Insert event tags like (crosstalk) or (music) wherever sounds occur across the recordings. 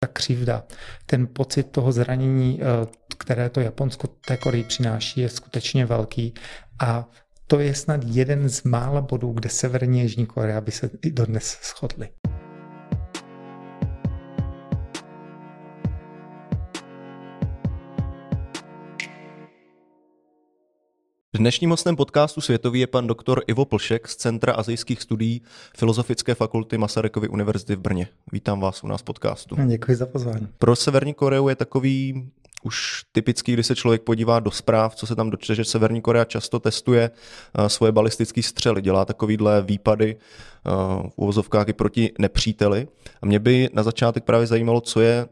ta křivda, ten pocit toho zranění, eh, které to Japonsko té Koreji přináší, je skutečně velký a to je snad jeden z mála bodů, kde Severní a Jižní Korea by se i dodnes shodly. Dnešním hostem podcastu Světový je pan doktor Ivo Plšek z Centra azijských studií Filozofické fakulty Masarykovy univerzity v Brně. Vítám vás u nás podcastu. Děkuji za pozvání. Pro Severní Koreu je takový už typický, když se člověk podívá do zpráv, co se tam dočte, že Severní Korea často testuje uh, svoje balistické střely, dělá takovýhle výpady uh, v uvozovkách i proti nepříteli. A mě by na začátek právě zajímalo, co je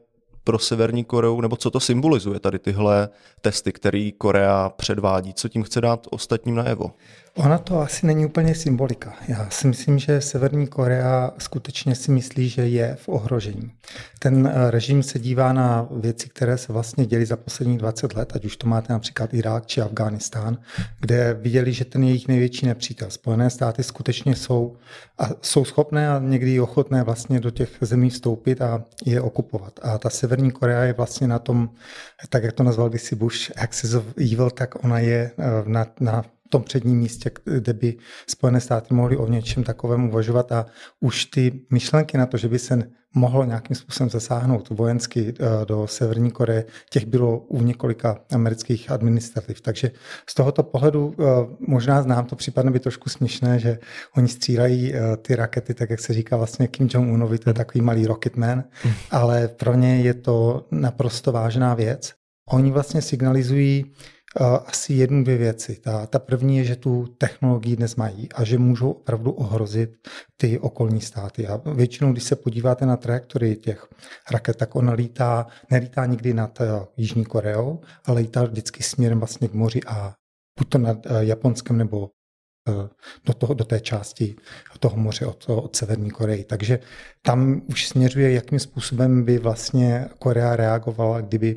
pro Severní Koreu, nebo co to symbolizuje tady tyhle testy, které Korea předvádí, co tím chce dát ostatním najevo? Ona to asi není úplně symbolika. Já si myslím, že Severní Korea skutečně si myslí, že je v ohrožení. Ten eh, režim se dívá na věci, které se vlastně děly za poslední 20 let, ať už to máte například Irák či Afghánistán, kde viděli, že ten jejich největší nepřítel, Spojené státy, skutečně jsou, a jsou schopné a někdy i ochotné vlastně do těch zemí vstoupit a je okupovat. A ta Severní Korea je vlastně na tom, tak jak to nazval by si Bush, Axis of Evil, tak ona je eh, na, na tom předním místě, kde by Spojené státy mohly o něčem takovém uvažovat a už ty myšlenky na to, že by se mohlo nějakým způsobem zasáhnout vojensky eh, do Severní Koreje, těch bylo u několika amerických administrativ. Takže z tohoto pohledu eh, možná znám to případně by trošku směšné, že oni střílejí eh, ty rakety, tak jak se říká vlastně Kim Jong-unovi, to je takový malý rocketman, hmm. ale pro ně je to naprosto vážná věc. Oni vlastně signalizují asi jednu, dvě věci. Ta, ta první je, že tu technologii dnes mají a že můžou opravdu ohrozit ty okolní státy. A většinou, když se podíváte na trajektorii těch raket, tak ona lítá, nelítá nikdy nad eh, Jižní Koreou, ale lítá vždycky směrem vlastně k moři a buď to nad eh, Japonskem nebo eh, do, toho, do té části toho moře od, od Severní Koreji. Takže tam už směřuje, jakým způsobem by vlastně Korea reagovala, kdyby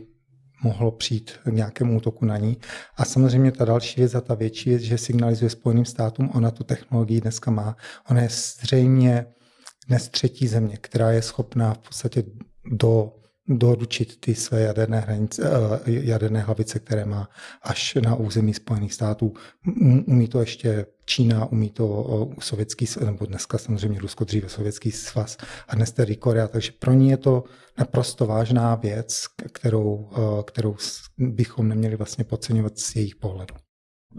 mohlo přijít k nějakému útoku na ní. A samozřejmě ta další věc a ta větší věc, že signalizuje Spojeným státům, ona tu technologii dneska má. Ona je zřejmě dnes třetí země, která je schopná v podstatě do doručit ty své jaderné, hranice, eh, jaderné hlavice, které má až na území Spojených států. Umí to ještě Čína, umí to eh, sovětský, nebo dneska samozřejmě Rusko, dříve sovětský svaz a dnes tedy Korea, takže pro ní je to naprosto vážná věc, kterou, eh, kterou bychom neměli vlastně podceňovat z jejich pohledu.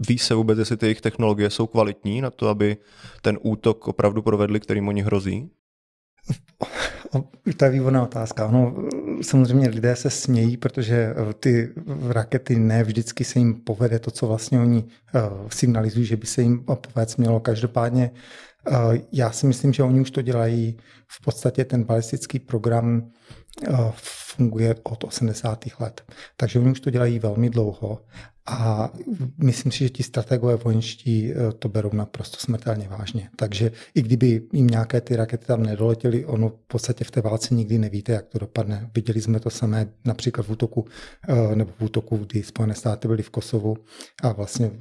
Ví se vůbec, jestli ty jejich technologie jsou kvalitní na to, aby ten útok opravdu provedli, kterým oni hrozí? (laughs) To je výborná otázka. Ono, samozřejmě lidé se smějí, protože eh, ty rakety ne vždycky se jim povede to, co vlastně oni uh, signalizují, že by se jim povedt mělo. Každopádně uh, já si myslím, že oni už to dělají v podstatě ten balistický program funguje od 80. let. Takže oni už to dělají velmi dlouho a myslím si, že ti strategové vojenští eh, to berou naprosto smrtelně vážně. Takže i kdyby jim nějaké ty rakety tam nedoletěly, ono v podstatě v té válce nikdy nevíte, jak to dopadne. Viděli jsme to samé například v útoku, eh, nebo v útoku, kdy Spojené státy byly v Kosovu a vlastně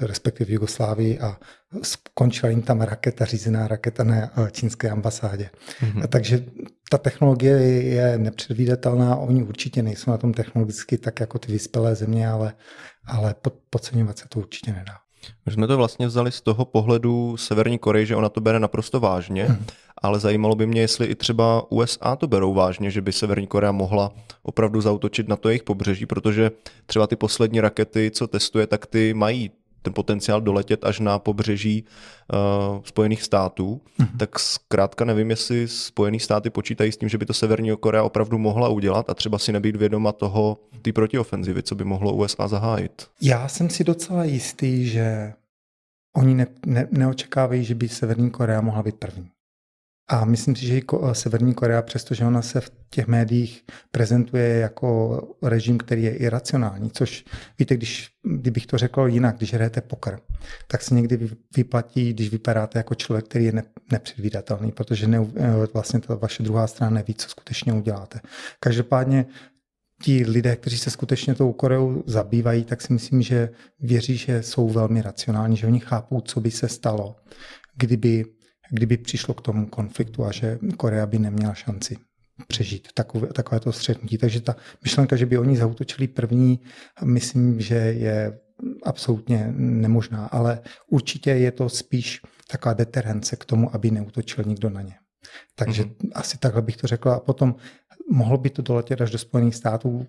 respektive v Jugoslávii a skončila jim tam raketa, řízená raketa na eh, čínské ambasádě. Mm-hmm. Takže ta technologie je nepředvídatelná, oni určitě nejsou na tom technologicky tak jako ty vyspělé země, ale, ale podceňovat se to určitě nedá. My jsme to vlastně vzali z toho pohledu Severní Koreje, že ona to bere naprosto vážně, hmm. ale zajímalo by mě, jestli i třeba USA to berou vážně, že by Severní Korea mohla opravdu zautočit na to jejich pobřeží, protože třeba ty poslední rakety, co testuje, tak ty mají ten potenciál doletět až na pobřeží uh, Spojených států, mm-hmm. tak zkrátka nevím, jestli Spojené státy počítají s tím, že by to Severní Korea opravdu mohla udělat a třeba si nebýt vědoma toho, ty protiofenzivy, co by mohlo USA zahájit. Já jsem si docela jistý, že oni ne, ne, neočekávají, že by Severní Korea mohla být první. A myslím si, že i Severní Korea, přestože ona se v těch médiích prezentuje jako režim, který je iracionální, což víte, když, kdybych to řekl jinak, když hrajete poker, tak se někdy vyplatí, když vypadáte jako člověk, který je ne, nepředvídatelný, protože ne, vlastně ta vaše druhá strana neví, co skutečně uděláte. Každopádně ti lidé, kteří se skutečně tou Koreou zabývají, tak si myslím, že věří, že jsou velmi racionální, že oni chápou, co by se stalo, kdyby kdyby přišlo k tomu konfliktu a že Korea by neměla šanci přežít takové, takovéto střetnutí. Takže ta myšlenka, že by oni zautočili první, myslím, že je absolutně nemožná, ale určitě je to spíš taková deterence k tomu, aby neutočil nikdo na ně. Takže mm-hmm. asi takhle bych to řekl. A potom mohlo by to doletět až do Spojených států.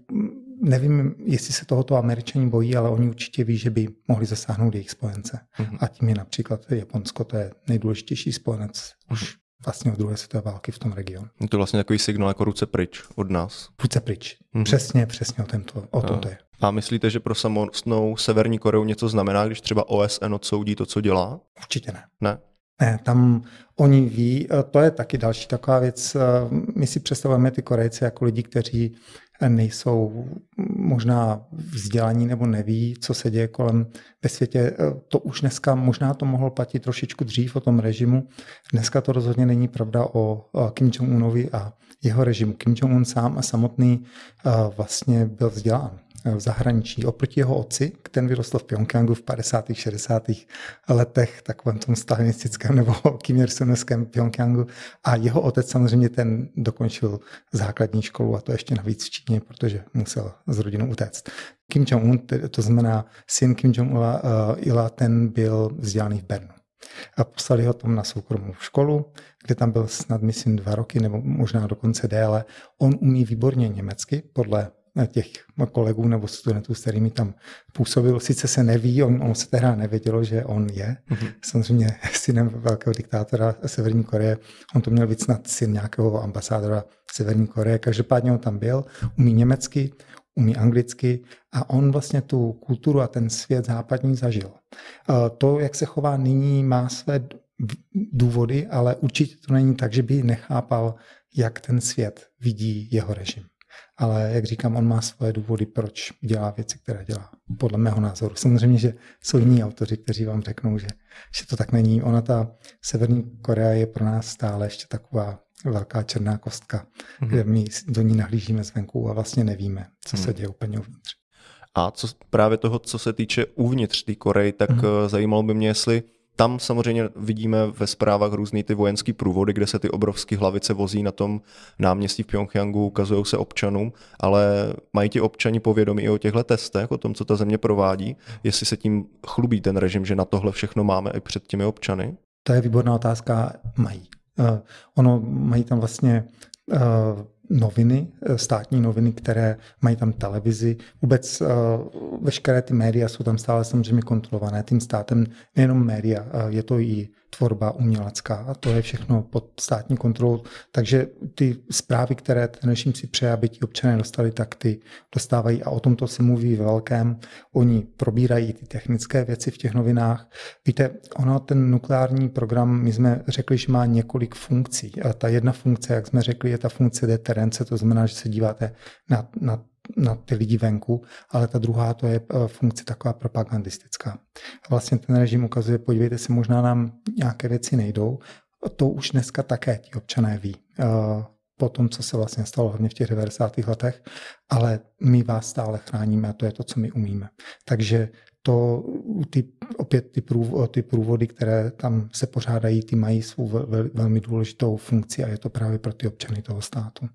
Nevím, jestli se tohoto američani bojí, ale oni určitě ví, že by mohli zasáhnout jejich spojence. Mm-hmm. A tím je například Japonsko, to je nejdůležitější spojenec už vlastně od druhé světové války v tom regionu. Je to vlastně takový signál jako ruce pryč od nás. Ruce pryč. Mm-hmm. Přesně, přesně o tom to, o tom to je. A myslíte, že pro samotnou Severní Koreu něco znamená, když třeba OSN odsoudí to, co dělá? Určitě ne. Ne? Ne, tam oni ví, to je taky další taková věc. My si představujeme ty Korejce jako lidi, kteří nejsou možná vzdělaní nebo neví, co se děje kolem ve světě. To už dneska možná to mohlo platit trošičku dřív o tom režimu. Dneska to rozhodně není pravda o Kim Jong-unovi a jeho režimu. Kim Jong-un sám a samotný vlastně byl vzdělán v zahraničí. Oproti jeho otci, ten vyrostl v Pyongyangu v 50. 60. letech, takovém tom stalinistickém nebo (laughs) Kim Il-sungském. A jeho otec samozřejmě ten dokončil základní školu a to ještě navíc v Číně, protože musel z rodinou utéct. Kim Jong-un, to znamená syn Kim Jong-ila, ten byl vzdělaný v Bernu. A poslali ho tam na soukromou školu, kde tam byl snad, myslím, dva roky nebo možná dokonce déle. On umí výborně německy, podle těch kolegů nebo studentů, s kterými tam působil. Sice se neví, on, on se tehdy nevědělo, že on je. Mm-hmm. Samozřejmě (laughs) synem velkého diktátora Severní Koreje. On to měl být snad syn nějakého ambasádora Severní Koreje. Každopádně on tam byl, umí německy, umí anglicky a on vlastně tu kulturu a ten svět západní zažil. To, jak se chová nyní, má své důvody, ale určitě to není tak, že by nechápal, jak ten svět vidí jeho režim ale jak říkám, on má svoje důvody, proč dělá věci, které dělá, podle mého názoru. Samozřejmě, že jsou jiní autoři, kteří vám řeknou, že, že to tak není. Ona, ta Severní Korea je pro nás stále ještě taková velká černá kostka, mm-hmm. kde my do ní nahlížíme zvenku a vlastně nevíme, co mm-hmm. se mhm. děje úplně uvnitř. A co právě toho, co se týče uvnitř té Koreji, tak mm-hmm. zajímalo by mě, jestli tam samozřejmě vidíme ve zprávách různý ty vojenský průvody, kde se ty obrovské hlavice vozí na tom náměstí v Pyongyangu, ukazují se občanům, ale mají ti občani povědomí i o těchto testech, o tom, co ta země provádí, jestli se tím chlubí ten režim, že na tohle všechno máme i před těmi občany? To je výborná otázka. Mají. Uh, ono mají tam vlastně uh, noviny, eh, státní noviny, které mají tam televizi. Vůbec uh, veškeré ty média jsou tam stále samozřejmě kontrolované tím státem, nejenom média, uh, je to i tvorba umělecká a to je všechno pod státní kontrolou. Takže ty zprávy, které ten režim si přeje, aby ti občané dostali, tak ty dostávají a o tomto se mluví ve velkém. Oni probírají ty technické věci v těch novinách. Víte, ono ten nukleární program, my jsme řekli, že má několik funkcí. A ta jedna funkce, jak jsme řekli, je ta funkce deterence, to znamená, že se díváte na, na na ty lidi venku, ale ta druhá to je eh, funkce taková propagandistická. Vlastně ten režim ukazuje, podívejte se, možná nám nějaké věci nejdou, to už dneska také ti občané ví eh, po tom, co se vlastně stalo hlavně v těch 90. letech, ale my vás stále chráníme a to je to, co my umíme. Takže to, ty, opět ty, prův, ty průvody, které tam se pořádají, ty mají svou vel, velmi důležitou funkci a je to právě pro ty občany toho státu.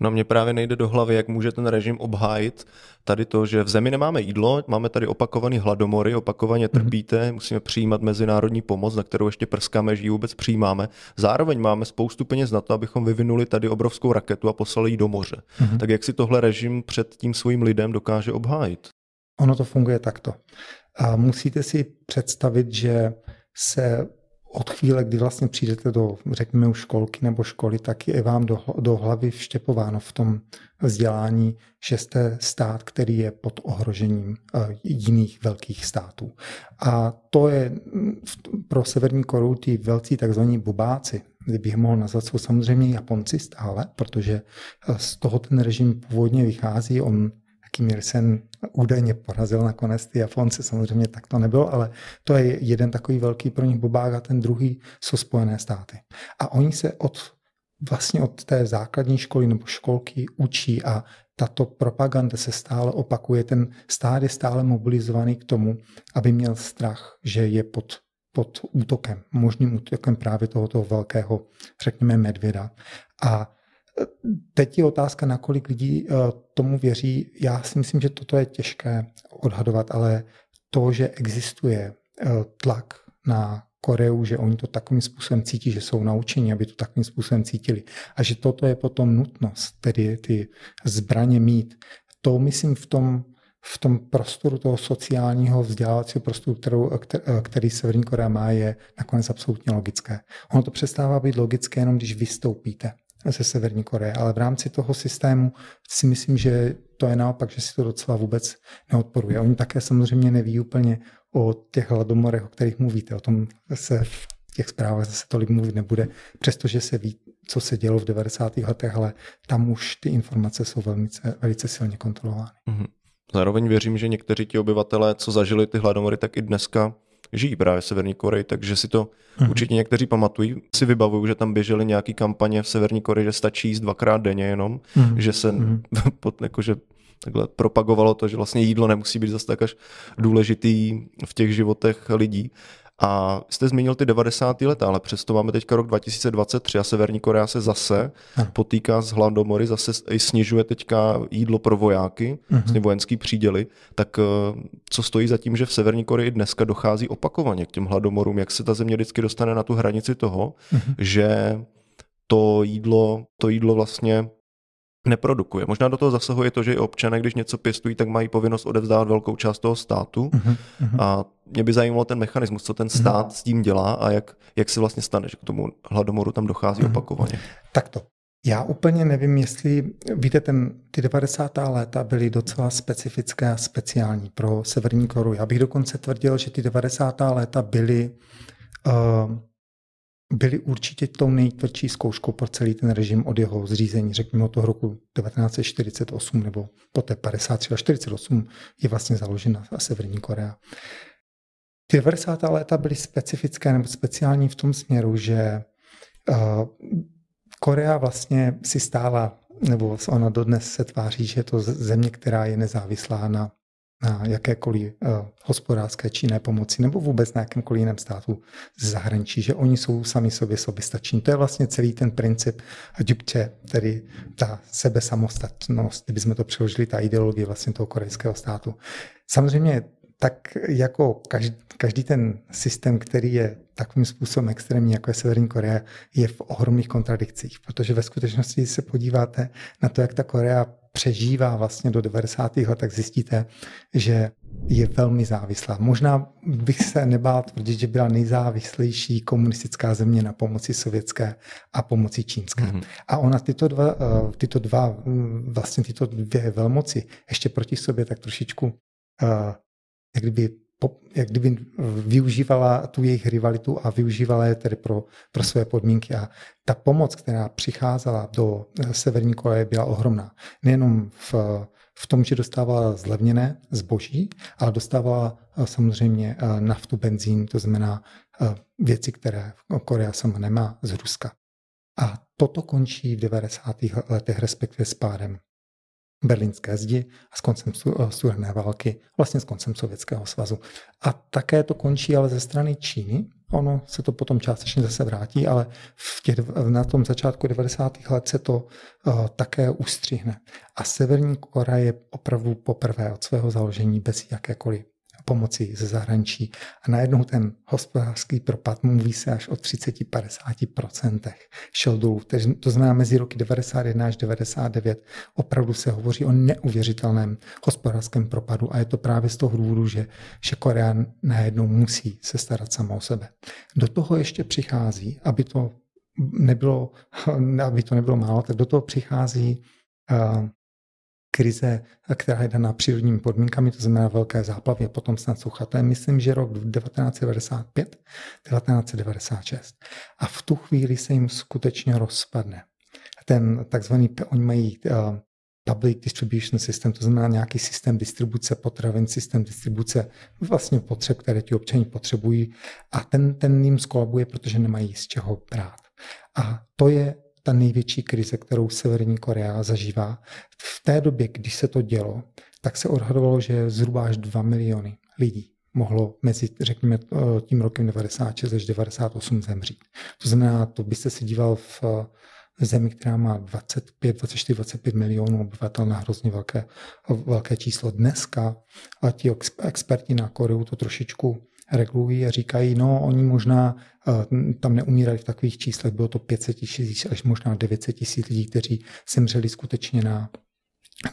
No mě právě nejde do hlavy, jak může ten režim obhájit tady to, že v zemi nemáme jídlo, máme tady opakovaný hladomory, opakovaně mhm. trpíte, musíme přijímat mezinárodní pomoc, na kterou ještě prskáme, že ji vůbec přijímáme. Zároveň máme spoustu peněz na to, abychom vyvinuli tady obrovskou raketu a poslali ji do moře. Mm. Tak jak si tohle režim před tím svým lidem dokáže obhájit? Ono to funguje takto. A musíte si představit, že se od chvíle, kdy vlastně přijdete do, řekněme, už školky nebo školy, tak je vám do, do hlavy vštěpováno v tom vzdělání, že jste stát, který je pod ohrožením uh, jiných velkých států. A to je pro Severní Koreu ty velcí takzvaní bubáci, kdybych mohl nazvat, jsou samozřejmě Japonci stále, protože eh, z toho ten režim původně vychází. On Kim Il-sen údajně porazil nakonec ty Japonce, samozřejmě tak to nebylo, ale to je jeden takový velký pro nich bobák a ten druhý jsou Spojené státy. A oni se od vlastně od té základní školy nebo školky učí a tato propaganda se stále opakuje. Ten stát je stále mobilizovaný k tomu, aby měl strach, že je pod, pod útokem, možným útokem právě tohoto velkého, řekněme, medvěda. A Teď je otázka, nakolik lidí tomu věří. Já si myslím, že toto je těžké odhadovat, ale to, že existuje tlak na Koreu, že oni to takovým způsobem cítí, že jsou naučeni, aby to takovým způsobem cítili. A že toto je potom nutnost, tedy ty zbraně mít. To myslím v tom, v tom prostoru toho sociálního vzdělávacího prostoru, kterou, který Severní Korea má, je nakonec absolutně logické. Ono to přestává být logické jenom, když vystoupíte ze Severní Koreje, ale v rámci toho systému si myslím, že to je naopak, že si to docela vůbec neodporuje. Oni také samozřejmě neví úplně o těch hladomorech, o kterých mluvíte. O tom se v těch zprávách zase tolik mluvit nebude, přestože se ví, co se dělo v 90. letech, ale tam už ty informace jsou velice, velice silně kontrolovány. Mm-hmm. Zároveň věřím, že někteří ti obyvatelé, co zažili ty hladomory, tak i dneska žijí právě v Severní Koreji, takže si to mm-hmm. určitě někteří pamatují. Si vybavuju, že tam běžely nějaký kampaně v Severní Koreji, že stačí jíst dvakrát denně jenom, mm-hmm. že se mm-hmm. (laughs) pod, jakože takhle propagovalo to, že vlastně jídlo nemusí být zase tak až důležitý v těch životech lidí. A jste zmínil ty 90. leta, ale přesto máme teďka rok 2023 a Severní Korea se zase potýká s hladomory, zase i snižuje teďka jídlo pro vojáky, uh-huh. vlastně vojenský příděly. Tak eh, co stojí za tím, že v Severní Koreji dneska dochází opakovaně k těm hladomorům? Jak se ta země vždycky dostane na tu hranici toho, uh-huh. že to jídlo, to jídlo vlastně neprodukuje. Možná do toho zasahuje to, že i občané, když něco pěstují, tak mají povinnost odevzdávat velkou část toho státu. Uh-huh. A mě by zajímalo ten mechanismus, co ten stát uh-huh. s tím dělá a jak, jak se vlastně stane, že k tomu hladomoru tam dochází uh-huh. opakovaně. Tak to. Já úplně nevím, jestli, víte, ten, ty 90. léta byly docela specifické a speciální pro Severní Koru. Já bych dokonce tvrdil, že ty 90. léta byly uh, byly určitě tou nejtvrdší zkouškou pro celý ten režim od jeho zřízení, řekněme od toho roku 1948 nebo poté 53 a 48 je vlastně založena Severní Korea. Ty 90. léta byly specifické nebo speciální v tom směru, že uh, Korea vlastně si stála, nebo ona dodnes se tváří, že je to země, která je nezávislá na na jakékoliv uh, hospodářské či jiné pomoci nebo vůbec na jakémkoliv jiném státu z zahraničí, že oni jsou sami sobě soběstační. To je vlastně celý ten princip Djupče, tedy ta sebesamostatnost, kdybychom to přeložili, ta ideologie vlastně toho korejského státu. Samozřejmě tak jako každý, každý ten systém, který je takovým způsobem extrémní, jako je Severní Korea, je v ohromných kontradikcích, protože ve skutečnosti, když se podíváte na to, jak ta Korea přežívá vlastně do 90. let, tak zjistíte, že je velmi závislá. Možná bych se nebál tvrdit, že byla nejzávislejší komunistická země na pomoci sovětské a pomoci čínské. Mm-hmm. A ona tyto dva, eh, tyto dva, vlastně tyto dvě velmoci ještě proti sobě tak trošičku eh, jak kdyby jak kdyby využívala tu jejich rivalitu a využívala je tedy pro, pro své podmínky. A ta pomoc, která přicházela do eh, Severní Koreje, byla ohromná. Nejenom v, v tom, že dostávala zlevněné zboží, ale dostávala eh, samozřejmě eh, naftu, benzín, to znamená věci, které Korea sama nemá z Ruska. A toto končí v 90. letech, respektive s pádem berlínské zdi a s koncem eh, studené války, vlastně s koncem Sovětského svazu. A také to končí ale ze strany Číny. Ono se to potom částečně zase vrátí, ale v těch, na tom začátku 90. let se to uh, také ustřihne. A Severní Korea je opravdu poprvé od svého založení bez jakékoliv pomoci ze zahraničí. A najednou ten hospodářský propad mluví se až o 30-50% šel dolů. To znamená mezi roky 91 až 99 opravdu se hovoří o neuvěřitelném hospodářském propadu a je to právě z toho důvodu, že, že Korea najednou musí se starat sama o sebe. Do toho ještě přichází, aby to nebylo, (laughs) aby to nebylo málo, tak do toho přichází uh, krize, která je daná přírodními podmínkami, to znamená velké záplavy a potom snad sucha. To je myslím, že rok 1995, 1996. A v tu chvíli se jim skutečně rozpadne. Ten takzvaný, oni mají uh, public distribution system, to znamená nějaký systém distribuce potravin, systém distribuce vlastně potřeb, které ti občani potřebují a ten, ten jim skolabuje, protože nemají z čeho brát. A to je ta největší krize, kterou Severní Korea zažívá. V té době, když se to dělo, tak se odhadovalo, že zhruba až 2 miliony lidí mohlo mezi, řekněme, tím rokem 96 až 98 zemřít. To znamená, to byste si díval v, v zemi, která má 25, 24, 25 milionů obyvatel na hrozně velké, velké číslo. Dneska a ti experti na Koreu to trošičku regulují a říkají, no oni možná uh, tam neumírali v takových číslech, bylo to 500 tisíc až možná 900 tisíc lidí, kteří zemřeli skutečně na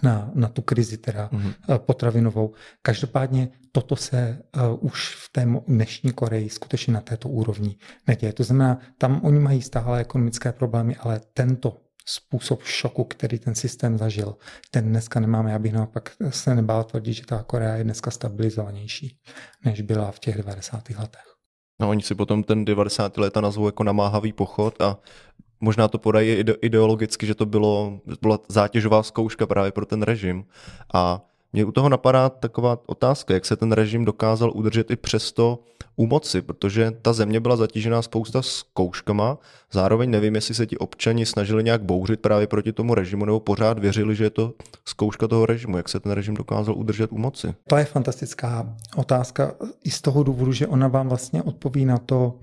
na, na tu krizi teda mm-hmm. potravinovou. Každopádně toto se uh, už v té dnešní Koreji skutečně na této úrovni neděje. To znamená, tam oni mají stále ekonomické problémy, ale tento způsob šoku, který ten systém zažil, ten dneska nemáme. Já bych naopak se nebál tvrdit, že ta Korea je dneska stabilizovanější, než byla v těch 90. letech. No oni si potom ten 90. leta nazvou jako namáhavý pochod a možná to podají ideologicky, že to bylo, byla zátěžová zkouška právě pro ten režim. A mě u toho napadá taková otázka, jak se ten režim dokázal udržet i přesto u moci, protože ta země byla zatížená spousta zkouškama, zároveň nevím, jestli se ti občani snažili nějak bouřit právě proti tomu režimu, nebo pořád věřili, že je to zkouška toho režimu. Jak se ten režim dokázal udržet u moci? To je fantastická otázka i z toho důvodu, že ona vám vlastně odpoví na to,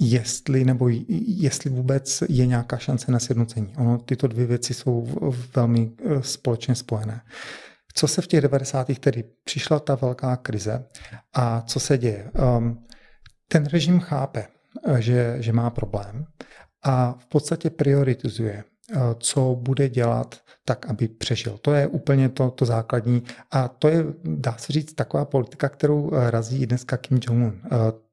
jestli nebo jestli vůbec je nějaká šance na sjednocení. Ono, tyto dvě věci jsou velmi eh, společně spojené. Co se v těch 90. tedy přišla ta velká krize a co se děje? Um, ten režim chápe, eh, že, že má problém a v podstatě prioritizuje, eh, co bude dělat tak, aby přežil. To je úplně to, to základní a to je, dá se říct, taková politika, kterou razí dneska Kim Jong-un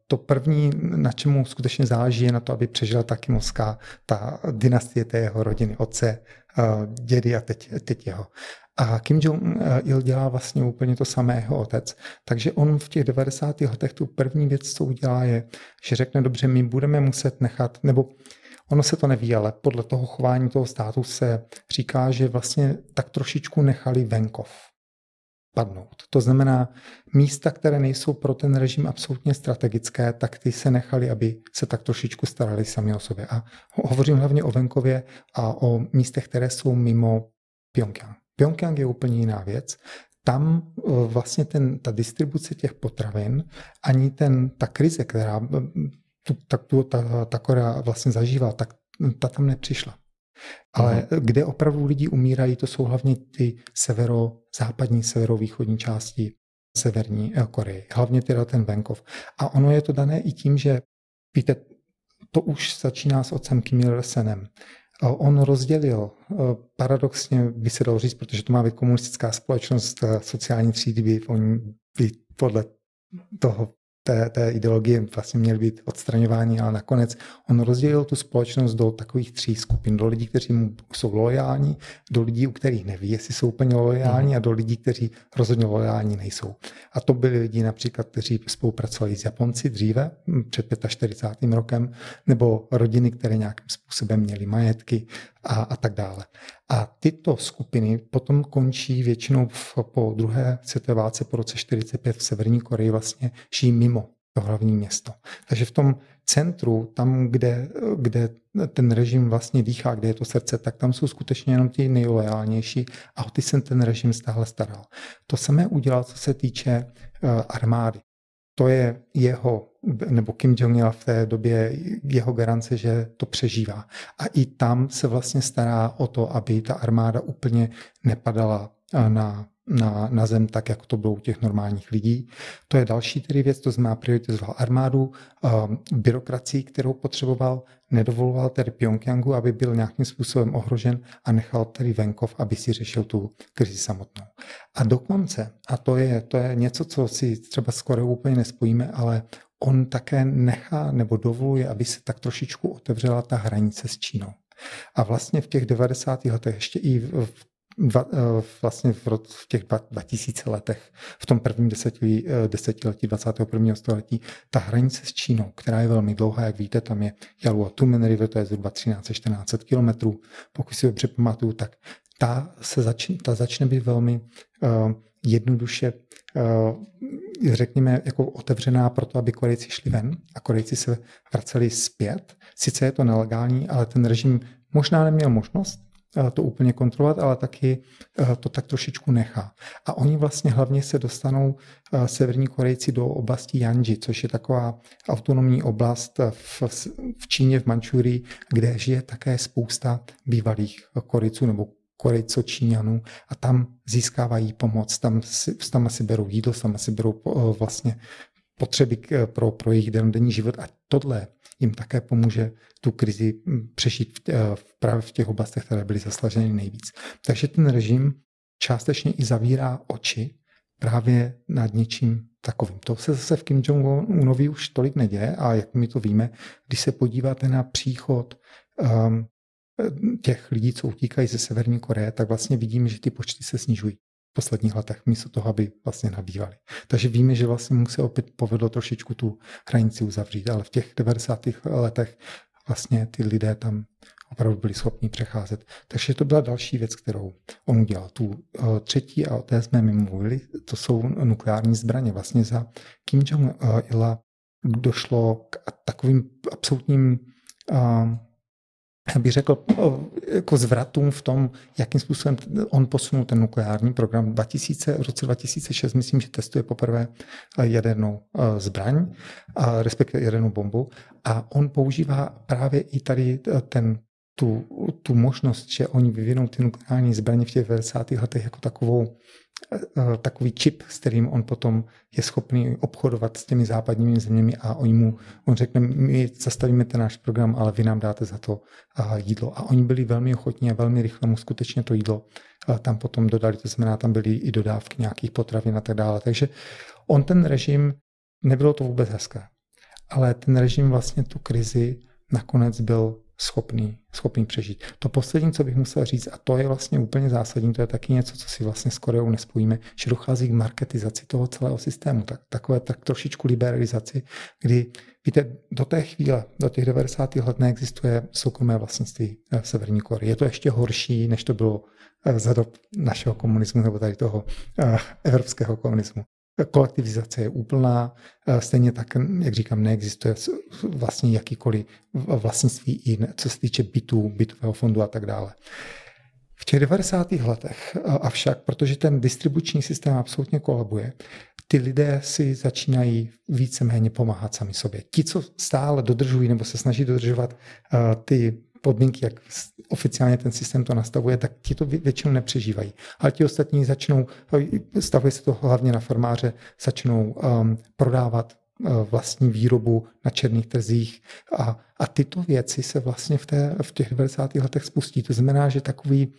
to první, na čemu skutečně záleží, je na to, aby přežila ta Kimovská, ta dynastie té jeho rodiny, otce, eh, dědy a teď, teď jeho. A Kim Jong-il dělá vlastně úplně to samé jeho otec. Takže on v těch 90. letech tu první věc, co udělá, je, že řekne, dobře, my budeme muset nechat, nebo ono se to neví, ale podle toho chování toho státu se říká, že vlastně tak trošičku nechali venkov padnout. To znamená, místa, které nejsou pro ten režim absolutně strategické, tak ty se nechali, aby se tak trošičku starali sami o sobě. A hovořím hlavně o venkově a o místech, které jsou mimo Pyongyang. Pyongyang je úplně jiná věc. Tam e, vlastně ten, ta distribuce těch potravin, ani ten, ta krize, která tu, tak tu, ta, ta Korea vlastně zažívala, tak ta tam nepřišla. Ale mm. kde opravdu lidi umírají, to jsou hlavně ty severo-západní, severovýchodní části Severní Koreje. Hlavně teda ten venkov. A ono je to dané i tím, že víte, to už začíná s otcem Kim Il-senem. On rozdělil, paradoxně by se dalo říct, protože to má být komunistická společnost, sociální třídy by, oni by podle toho té, té ideologie vlastně měly být odstraňováni, ale nakonec on rozdělil tu společnost do takových tří skupin. Do lidí, kteří mu jsou loajální, do lidí, u kterých neví, jestli jsou úplně loajální, mm. a do lidí, kteří rozhodně loajální nejsou. A to byli lidi například, kteří spolupracovali s Japonci dříve, před 45. rokem, nebo rodiny, které nějakým způsobem měly majetky a, a tak dále. A tyto skupiny potom končí většinou v, po druhé světové válce po roce 45 v Severní Koreji vlastně žijí mimo to hlavní město. Takže v tom centru, tam, kde, kde ten režim vlastně dýchá, kde je to srdce, tak tam jsou skutečně jenom ti nejloajálnější a o ty se ten režim stále staral. To samé udělal, co se týče uh, armády. To je jeho nebo Kim Jong-il v té době jeho garance, že to přežívá. A i tam se vlastně stará o to, aby ta armáda úplně nepadala na na, na zem, tak jako to bylo u těch normálních lidí. To je další tedy věc, to znamená prioritizoval armádu, uh, byrokracii, kterou potřeboval, nedovoloval tedy Pyongyangu, aby byl nějakým způsobem ohrožen a nechal tedy venkov, aby si řešil tu krizi samotnou. A dokonce, a to je, to je něco, co si třeba skoro úplně nespojíme, ale on také nechá nebo dovoluje, aby se tak trošičku otevřela ta hranice s Čínou. A vlastně v těch 90. letech, ještě i v dva, eh, vlastně v, v těch 2000 letech, v tom prvním desetiletí, eh, desetiletí 21. století, ta hranice s Čínou, která je velmi dlouhá, jak víte, tam je Yalu a Tumen River, to je zhruba 13-14 kilometrů, pokud si dobře pamatuju, tak ta, se začne, ta začne být velmi uh, jednoduše, uh, řekněme, jako otevřená pro to, aby Korejci šli ven a Korejci se vraceli zpět. Sice je to nelegální, ale ten režim možná neměl možnost, to úplně kontrolovat, ale taky to tak trošičku nechá. A oni vlastně hlavně se dostanou severní Korejci do oblasti Yanji, což je taková autonomní oblast v, v Číně, v Mančurii, kde žije také spousta bývalých Korejců nebo Korejco Číňanů a tam získávají pomoc, tam si, tam si berou jídlo, tam si berou vlastně potřeby pro, pro jejich denní život a tohle jim také pomůže tu krizi hm, přežít v, v, právě v těch oblastech, které byly zaslaženy nejvíc. Takže ten režim částečně i zavírá oči právě nad něčím takovým. To se zase v Kim Jong-unovi už tolik neděje a jak my to víme, když se podíváte na příchod um, těch lidí, co utíkají ze Severní Koreje, tak vlastně vidíme, že ty počty se snižují posledních letech, místo toho, aby vlastně nabývali. Takže víme, že vlastně mu se opět povedlo trošičku tu hranici uzavřít, ale v těch 90. letech vlastně ty lidé tam opravdu byli schopni přecházet. Takže to byla další věc, kterou on udělal. Tu uh, třetí, a o té jsme mi mluvili, to jsou nukleární zbraně. Vlastně za Kim Jong-ila došlo k takovým absolutním uh, bych řekl, jako zvratům v tom, jakým způsobem on posunul ten nukleární program. 2000, v roce 2006 myslím, že testuje poprvé jadernou zbraň, respektive jadernou bombu a on používá právě i tady ten tu, tu možnost, že oni vyvinou ty nukleární zbraně v těch 90. letech jako takovou, eh, takový čip, s kterým on potom je schopný obchodovat s těmi západními zeměmi a oni mu, on řekne, my zastavíme ten náš program, ale vy nám dáte za to eh, jídlo. A oni byli velmi ochotní a velmi rychle mu skutečně to jídlo eh, tam potom dodali, to znamená, tam byly i dodávky nějakých potravin a tak dále. Takže on ten režim, nebylo to vůbec hezké, ale ten režim vlastně tu krizi nakonec byl schopný, schopný přežít. To poslední, co bych musel říct, a to je vlastně úplně zásadní, to je taky něco, co si vlastně s Koreou nespojíme, že dochází k marketizaci toho celého systému, tak, takové tak trošičku liberalizaci, kdy víte, do té chvíle, do těch 90. let neexistuje soukromé vlastnictví v Severní Koreji. Je to ještě horší, než to bylo eh, za dob našeho komunismu nebo tady toho uh, evropského komunismu kolektivizace je úplná, e, stejně tak, jak říkám, neexistuje vlastně jakýkoliv vlastnictví i co se týče bytů, bytového fondu a tak dále. V těch 90. letech e, avšak, protože ten distribuční systém absolutně kolabuje, ty lidé si začínají víceméně pomáhat sami sobě. Ti, co stále dodržují nebo se snaží dodržovat uh, ty podmínky, jak oficiálně ten systém to nastavuje, tak ti to většinou nepřežívají. Ale ti ostatní začnou, stavuje se to hlavně na farmáře, začnou um, prodávat uh, vlastní výrobu na černých trzích a, a tyto věci se vlastně v, té, v těch 90. letech spustí. To znamená, že takový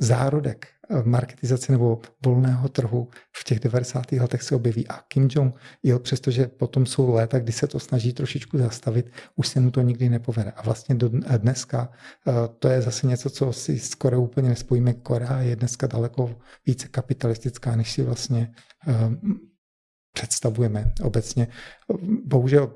zárodek marketizace nebo volného trhu v těch 90. letech se objeví. A Kim Jong il, přestože potom jsou léta, kdy se to snaží trošičku zastavit, už se mu to nikdy nepovede. A vlastně do dneska eh, to je zase něco, co si skoro úplně nespojíme. Korea je dneska daleko více kapitalistická, než si vlastně eh, představujeme obecně. Bohužel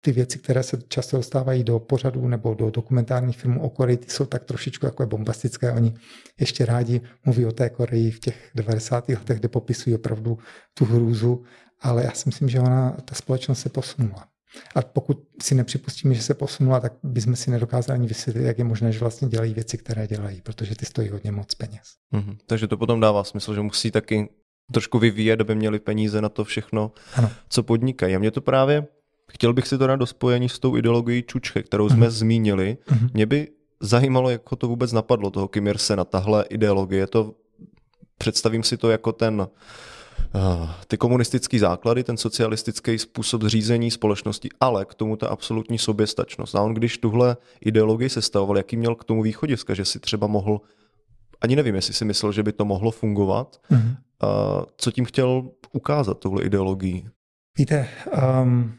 ty věci, které se často dostávají do pořadů nebo do dokumentárních filmů o Koreji, ty jsou tak trošičku takové bombastické. Oni ještě rádi mluví o té Koreji v těch 90. letech, kde popisují opravdu tu hrůzu, ale já si myslím, že ona, ta společnost se posunula. A pokud si nepřipustíme, že se posunula, tak bychom si nedokázali ani vysvětlit, jak je možné, že vlastně dělají věci, které dělají, protože ty stojí hodně moc peněz. Mm-hmm. Takže to potom dává smysl, že musí taky trošku vyvíjet, aby měli peníze na to všechno, ano. co podnikají. A mě to právě Chtěl bych si to dát do spojení s tou ideologií Čučche, kterou jsme mm-hmm. zmínili. Mm-hmm. Mě by zajímalo, jak ho to vůbec napadlo, toho Kim na tahle ideologie. To, představím si to jako ten uh, ty komunistické základy, ten socialistický způsob řízení společnosti, ale k tomu ta absolutní soběstačnost. A on, když tuhle ideologii sestavoval, jaký měl k tomu východiska, že si třeba mohl, ani nevím, jestli si myslel, že by to mohlo fungovat, mm-hmm. co tím chtěl ukázat, tuhle ideologii? Víte, um,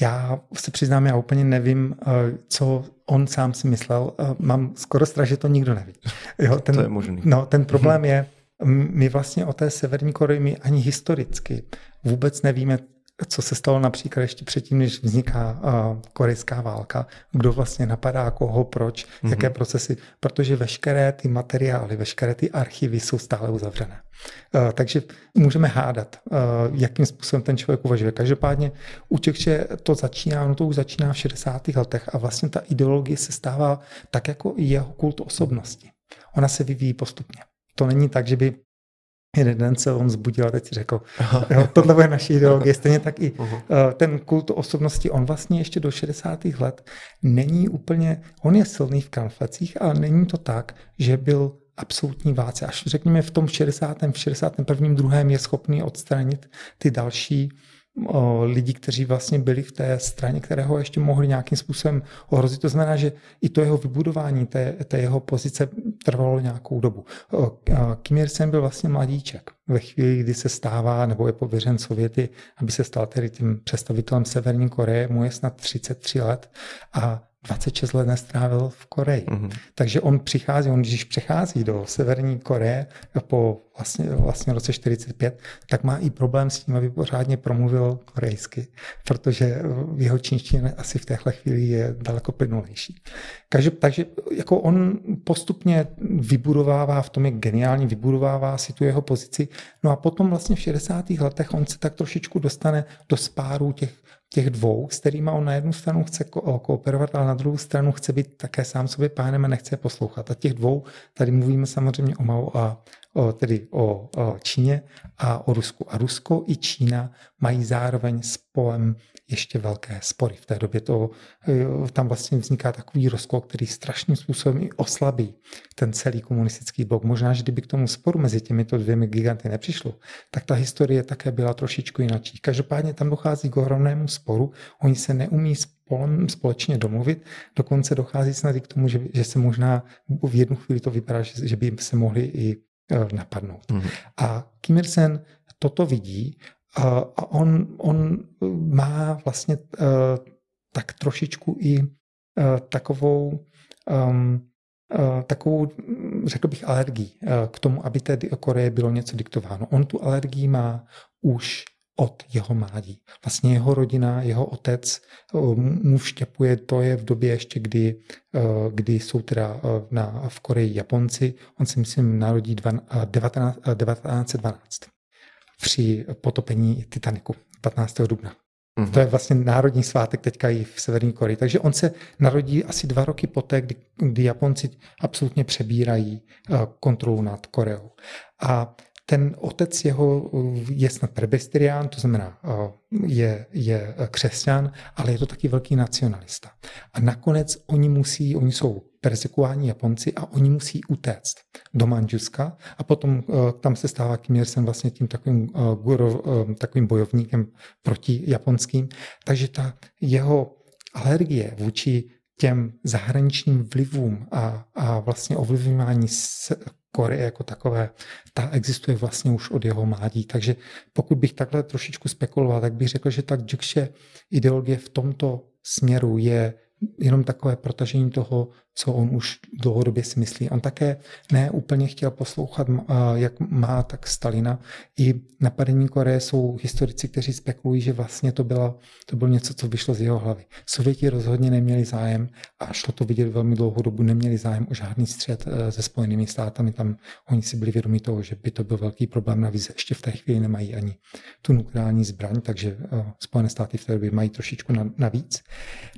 já se přiznám, já úplně nevím, eh, co on sám si myslel. Eh, mám skoro strach, že to nikdo neví. (laughs) Jo, ten, to je možný. No, ten problém je, my vlastně o té Severní Koreji my ani historicky vůbec nevíme, co se stalo například ještě předtím, než vzniká uh, korejská válka, kdo vlastně napadá koho, proč, mm-hmm. jaké procesy, protože veškeré ty materiály, veškeré ty archivy jsou stále uzavřené. Uh, takže můžeme hádat, uh, jakým způsobem ten člověk uvažuje. Každopádně u že to začíná, no to už začíná v 60. letech a vlastně ta ideologie se stává tak jako jeho kult osobnosti. Ona se vyvíjí postupně. To není tak, že by jeden den se on zbudil a teď si řekl, jo, tohle bude naší ideologie. Stejně tak i uh, ten kult osobnosti, on vlastně ještě do 60. let není úplně, on je silný v kamflecích, ale není to tak, že byl absolutní váce. Až řekněme v tom 60. v 61. druhém je schopný odstranit ty další o, lidi, kteří vlastně byli v té straně, které ho ještě mohli nějakým způsobem ohrozit. To znamená, že i to jeho vybudování té, té jeho pozice trvalo nějakou dobu. Kim Il-sen byl vlastně mladíček. Ve chvíli, kdy se stává nebo je pověřen Sověty, aby se stal tedy tím představitelem Severní Koreje, mu je snad 33 let a 26 let nestrávil v Koreji. Mm-hmm. Takže on přichází, on když přichází do Severní Koreje po vlastně, vlastně roce 45, tak má i problém s tím, aby pořádně promluvil korejsky, protože jeho čínštině asi v téhle chvíli je daleko plynulejší. Takže, takže jako on postupně vybudovává, v tom je geniální, vybudovává si tu jeho pozici, no a potom vlastně v 60. letech on se tak trošičku dostane do spáru těch těch dvou, s kterými on na jednu stranu chce ko- kooperovat, ale na druhou stranu chce být také sám sobě pánem a nechce poslouchat. A těch dvou, tady mluvíme samozřejmě o Mao a o, tedy o, o Číně a o Rusku. A Rusko i Čína mají zároveň s polem ještě velké spory. V té době to, e, tam vlastně vzniká takový rozkol, který strašným způsobem i oslabí ten celý komunistický blok. Možná, že kdyby k tomu sporu mezi těmito dvěmi giganty nepřišlo, tak ta historie také byla trošičku jináčí. Každopádně tam dochází k ohromnému sporu, oni se neumí společně domluvit, dokonce dochází snad i k tomu, že, že se možná v jednu chvíli to vypadá, že, že by se mohli i napadnout. Mm. A Kim Il-sen toto vidí a on, on má vlastně uh, tak trošičku i takovou um, takovou, řekl bych, alergii k tomu, aby té Koreje bylo něco diktováno. On tu alergii má už od jeho mládí. Vlastně jeho rodina, jeho otec mu vštěpuje, to je v době ještě, kdy, kdy jsou teda na, v Koreji Japonci. On si myslím narodí 19, 1912 při potopení Titaniku 15. dubna. Mm-hmm. To je vlastně národní svátek teďka i v Severní Koreji. Takže on se narodí asi dva roky poté, kdy, kdy Japonci absolutně přebírají kontrolu nad Koreou. A ten otec jeho je snad prebesterián, to znamená, je, je křesťan, ale je to taky velký nacionalista. A nakonec oni musí, oni jsou persekuováni Japonci a oni musí utéct do Manžuska a potom tam se stává Kim Il-sen vlastně tím takovým, guru, takovým bojovníkem proti japonským. Takže ta jeho alergie vůči těm zahraničním vlivům a, a vlastně ovlivňování Koreje jako takové, ta existuje vlastně už od jeho mládí. Takže pokud bych takhle trošičku spekuloval, tak bych řekl, že tak Jukše ideologie v tomto směru je jenom takové protažení toho, co on už dlouhodobě si myslí. On také ne úplně chtěl poslouchat, jak má tak Stalina. I napadení Koreje jsou historici, kteří spekulují, že vlastně to, bylo, to bylo něco, co vyšlo z jeho hlavy. Sověti rozhodně neměli zájem a šlo to vidět velmi dlouhou dobu, neměli zájem o žádný střed e, se Spojenými státami. Tam oni si byli vědomi toho, že by to byl velký problém. Navíc ještě v té chvíli nemají ani tu nukleární zbraň, takže e, Spojené státy v té době mají trošičku navíc.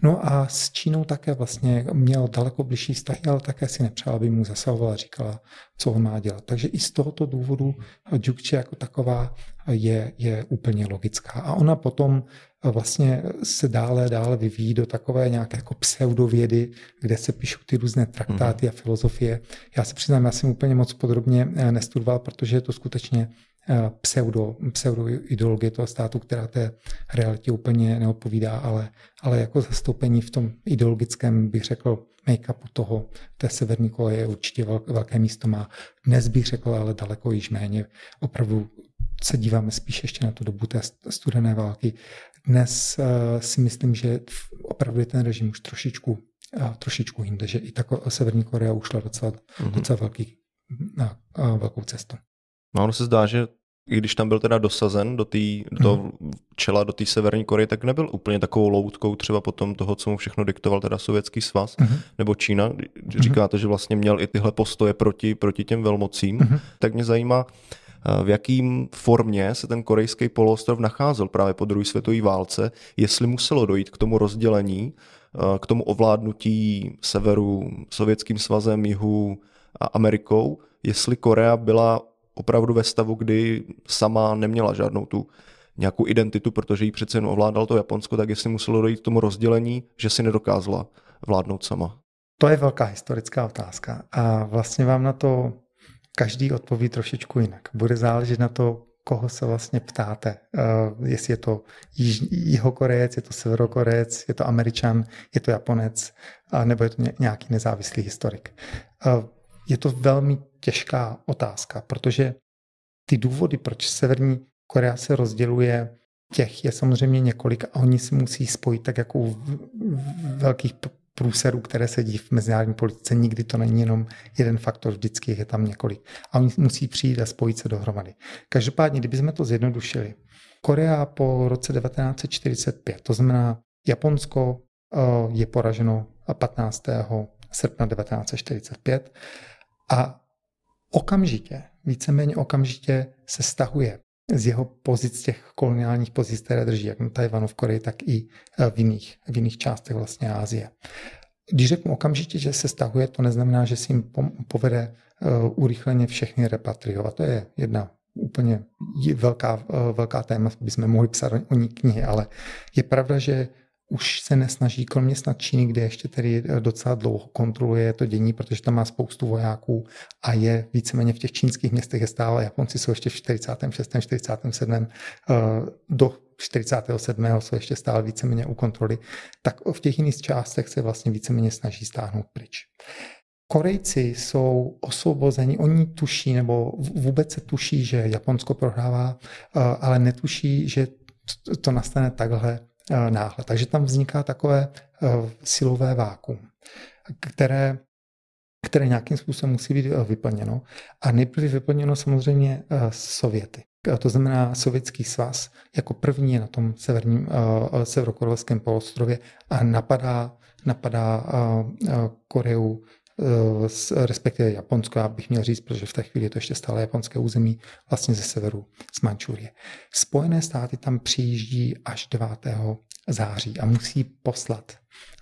No a s Čínou také vlastně měl daleko bližší vztahy, ale také si nepřála, aby mu zasahovala, říkala, co on má dělat. Takže i z tohoto důvodu Džukče jako taková je, je úplně logická. A ona potom vlastně se dále, dále vyvíjí do takové nějaké jako pseudovědy, kde se píšou ty různé traktáty mm. a filozofie. Já se přiznám, já jsem úplně moc podrobně eh, nestudoval, protože je to skutečně eh, pseudo, pseudo ideologie toho státu, která té realitě úplně neodpovídá, ale, ale jako zastoupení v tom ideologickém bych řekl make-upu toho, té severní koleje určitě velké místo má. Dnes bych řekl, ale daleko již méně. Opravdu se díváme spíš ještě na tu dobu té studené války. Dnes uh, si myslím, že opravdu je ten režim už trošičku, uh, trošičku jinde, že i tak Severní Korea ušla docela, mm-hmm. docela velký, na, uh, velkou cestu. No ono se zdá, že když tam byl teda dosazen do, tý, do toho mm. čela, do té Severní Koreje, tak nebyl úplně takovou loutkou třeba potom toho, co mu všechno diktoval teda Sovětský svaz mm. nebo Čína. Když říkáte, že vlastně měl i tyhle postoje proti, proti těm velmocím, mm. tak mě zajímá, v jakým formě se ten korejský poloostrov nacházel právě po druhé světové válce, jestli muselo dojít k tomu rozdělení, k tomu ovládnutí severu sovětským svazem, jihu a Amerikou, jestli Korea byla opravdu ve stavu, kdy sama neměla žádnou tu nějakou identitu, protože jí přece jen ovládal to Japonsko, tak jestli muselo dojít k tomu rozdělení, že si nedokázala vládnout sama. To je velká historická otázka a vlastně vám na to každý odpoví trošičku jinak. Bude záležet na to, koho se vlastně ptáte. Uh, jestli je to jihokorejec, je to severokorejec, je to američan, je to japonec, uh, nebo je to nějaký nezávislý historik. Uh, je to velmi těžká otázka, protože ty důvody, proč Severní Korea se rozděluje, těch je samozřejmě několik a oni si musí spojit tak jako u velkých průserů, které se dí v mezinárodní politice. Nikdy to není jenom jeden faktor, vždycky je tam několik. A oni musí přijít a spojit se dohromady. Každopádně, kdybychom to zjednodušili, Korea po roce 1945, to znamená Japonsko eh, je poraženo 15. srpna 1945 a okamžitě, víceméně okamžitě se stahuje z jeho pozic, těch koloniálních pozic, které drží jak na Tajvanu, v Koreji, tak i eh, v jiných, v jiných částech vlastně Asie. Když řeknu okamžitě, že se stahuje, to neznamená, že si jim povede uh, urychleně všechny repatriovat. To je jedna úplně velká, uh, velká téma, bychom mohli psat o ní knihy, ale je pravda, že už se nesnaží, kromě snad Číny, kde ještě tedy eh, docela dlouho kontroluje to dění, protože tam má spoustu vojáků a je víceméně v těch čínských městech je stále, Japonci jsou ještě v 46. 47. do 47. jsou ještě stále víceméně u kontroly, tak v těch jiných částech se vlastně víceméně snaží stáhnout pryč. Korejci jsou osvobozeni, oni tuší, nebo vůbec se tuší, že Japonsko prohrává, eh, ale netuší, že to nastane takhle Eh, náhle. Takže tam vzniká takové eh, silové vákum, které, které nějakým způsobem musí být eh, vyplněno. A nejprve vyplněno samozřejmě Sověty. To znamená Sovětský svaz jako první na tom severním, severokorejském poloostrově a napadá, napadá Koreu respektive Japonsko, já bych měl říct, protože v té chvíli je to ještě stále japonské území, vlastně ze severu z Mančurie. Spojené státy tam přijíždí až 9. září a musí poslat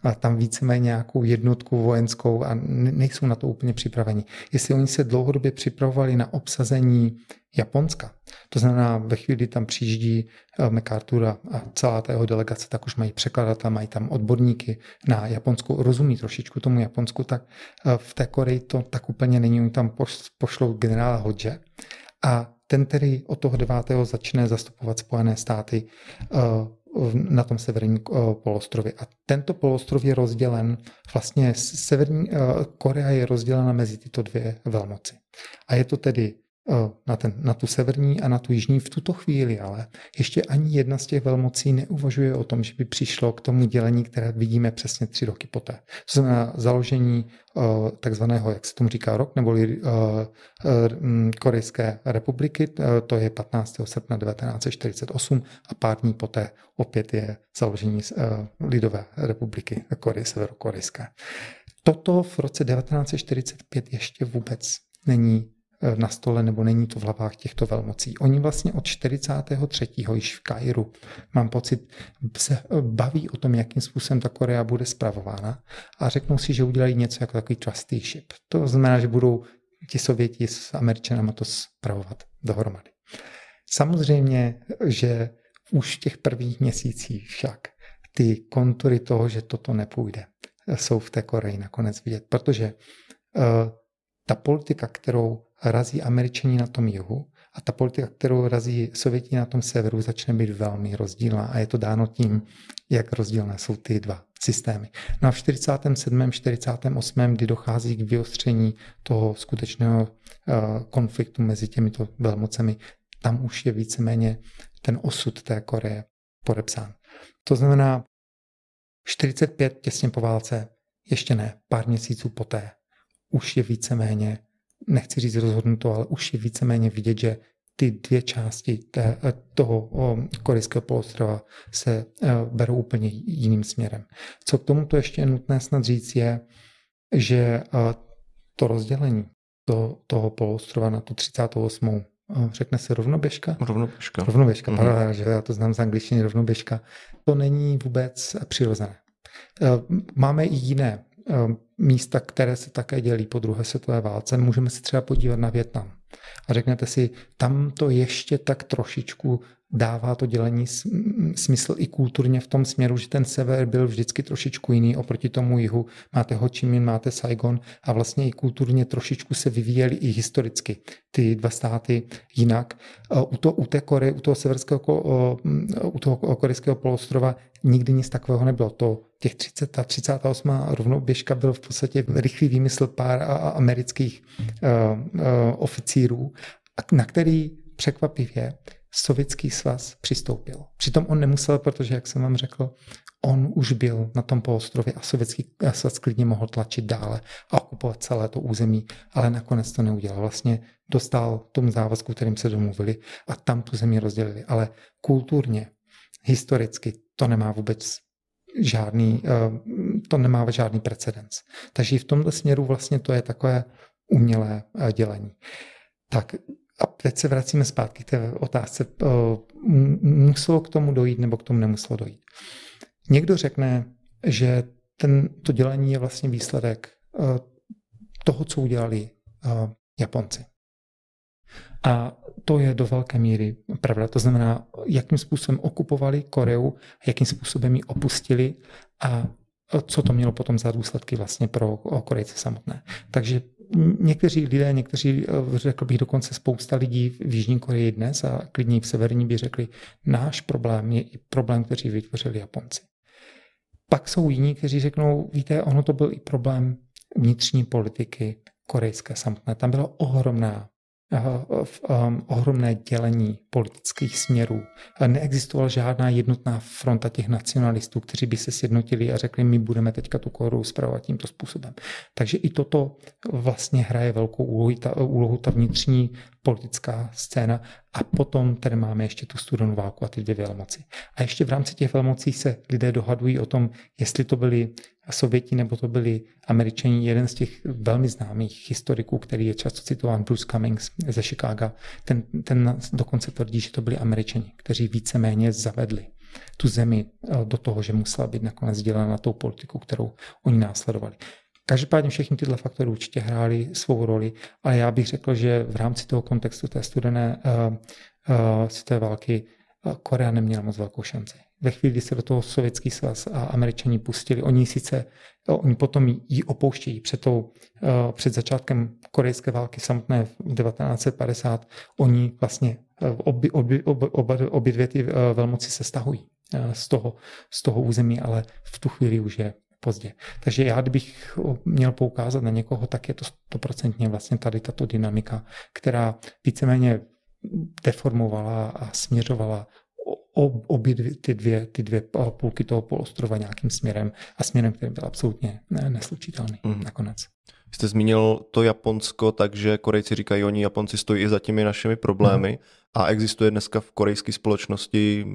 a tam víceméně nějakou jednotku vojenskou a nejsou na to úplně připraveni. Jestli oni se dlouhodobě připravovali na obsazení Japonska, to znamená ve chvíli, tam přijíždí eh, MacArthur a celá ta jeho delegace, tak už mají překladatele, mají tam odborníky na Japonsku, rozumí trošičku tomu Japonsku, tak eh, v té Koreji to tak úplně není, oni tam pošlou generála Hodže a ten tedy od toho 9. začne zastupovat Spojené státy eh, na tom severním eh, poloostrově. A tento poloostrov je rozdělen, vlastně severní eh, Korea je rozdělena mezi tyto dvě velmoci. A je to tedy na, ten, na tu severní a na tu jižní v tuto chvíli, ale ještě ani jedna z těch velmocí neuvažuje o tom, že by přišlo k tomu dělení, které vidíme přesně tři roky poté. To znamená založení takzvaného, jak se tomu říká, rok, neboli Korejské republiky, to je 15. srpna 1948 a pár dní poté opět je založení Lidové republiky Koreje severokorejské. Toto v roce 1945 ještě vůbec není na stole nebo není to v hlavách těchto velmocí. Oni vlastně od 43. již v Kairu, mám pocit, se eh, baví o tom, jakým způsobem ta Korea bude spravována a řeknou si, že udělají něco jako takový trusteeship. To znamená, že budou ti Sověti s Američanama to spravovat dohromady. Samozřejmě, že už v těch prvních měsících však ty kontury toho, že toto nepůjde, jsou v té Koreji nakonec vidět, protože uh, ta politika, kterou razí američani na tom jihu a ta politika, kterou razí sověti na tom severu, začne být velmi rozdílná a je to dáno tím, jak rozdílné jsou ty dva systémy. No a v 47. 48. kdy dochází k vyostření toho skutečného eh, konfliktu mezi těmito velmocemi, tam už je víceméně ten osud té Koreje podepsán. To znamená 45 těsně po válce, ještě ne, pár měsíců poté, už je víceméně nechci říct rozhodnuto, ale už je víceméně vidět, že ty dvě části té, toho korejského poloostrova se e, berou úplně jiným směrem. Co k tomuto ještě je nutné snad říct je, že e, to rozdělení to, toho poloostrova na tu 38. E, řekne se rovnoběžka? Rovnoběžka. Rovnoběžka, mm-hmm. pardon, že já to znám z angličtiny rovnoběžka. To není vůbec přirozené. Máme i jiné místa, které se také dělí po druhé světové válce. Můžeme se třeba podívat na Větnam. A řeknete si, tam to ještě tak trošičku dává to dělení smysl i kulturně v tom směru, že ten sever byl vždycky trošičku jiný oproti tomu jihu. Máte Ho Chi Minh, máte Saigon a vlastně i kulturně trošičku se vyvíjely i historicky ty dva státy jinak. U, to, u té Kory, u toho severského, u toho korejského polostrova nikdy nic takového nebylo. To těch 30 a 38 rovnoběžka byl v podstatě rychlý výmysl pár amerických uh, uh, oficírů, na který překvapivě Sovětský svaz přistoupil. Přitom on nemusel, protože, jak jsem vám řekl, on už byl na tom poostrově a Sovětský svaz klidně mohl tlačit dále a okupovat celé to území, ale nakonec to neudělal. Vlastně dostal tomu závazku, kterým se domluvili a tam tu zemi rozdělili. Ale kulturně, historicky to nemá vůbec žádný, eh, to nemá žádný precedens. Takže v tomto směru vlastně to je takové umělé eh, dělení. Tak a teď se vracíme zpátky k té otázce. Muselo k tomu dojít nebo k tomu nemuselo dojít. Někdo řekne, že ten, to dělení je vlastně výsledek toho, co udělali Japonci. A to je do velké míry pravda. To znamená, jakým způsobem okupovali Koreu, jakým způsobem ji opustili a co to mělo potom za důsledky vlastně pro Korejce samotné. Takže někteří lidé, někteří, eh, řekl bych dokonce spousta lidí v Jižní Koreji dnes a klidně v Severní by řekli, náš problém je i problém, který vytvořili Japonci. Pak jsou jiní, kteří řeknou, víte, ono to byl i problém vnitřní politiky korejské samotné. Tam byla ohromná um, ohromné dělení politických směrů. Neexistovala žádná jednotná fronta těch nacionalistů, kteří by se sjednotili a řekli, my budeme teďka tu koru zpravovat tímto způsobem. Takže i toto vlastně hraje velkou úlohu, ta, úlohu ta vnitřní politická scéna a potom tady máme ještě tu studenou válku a ty dvě velmoci. A ještě v rámci těch velmocí se lidé dohadují o tom, jestli to byli Sověti nebo to byli Američani. Jeden z těch velmi známých historiků, který je často citován, Bruce Cummings ze Chicago, ten, ten dokonce tvrdí, že to byli Američani, kteří víceméně zavedli tu zemi do toho, že musela být nakonec dělena tou politiku, kterou oni následovali. Každopádně všechny tyhle faktory určitě hrály svou roli, ale já bych řekl, že v rámci toho kontextu té studené uh, uh, světové války uh, Korea neměla moc velkou šanci. Ve chvíli, kdy se do toho sovětský svaz a američani pustili, oni sice, oni potom ji opouštějí před, tou, před začátkem korejské války samotné v 1950, oni vlastně obě, obě, obě, obě, obě dvě ty velmoci se stahují z toho, z toho území, ale v tu chvíli už je pozdě. Takže já, kdybych měl poukázat na někoho, tak je to stoprocentně vlastně tady tato dynamika, která víceméně deformovala a směřovala obě dvě, ty, dvě, ty dvě půlky toho polostrova nějakým směrem a směrem, který byl absolutně neslučitelný mm. nakonec. Jste zmínil to Japonsko, takže Korejci říkají, oni Japonci stojí i za těmi našimi problémy mm. a existuje dneska v korejské společnosti,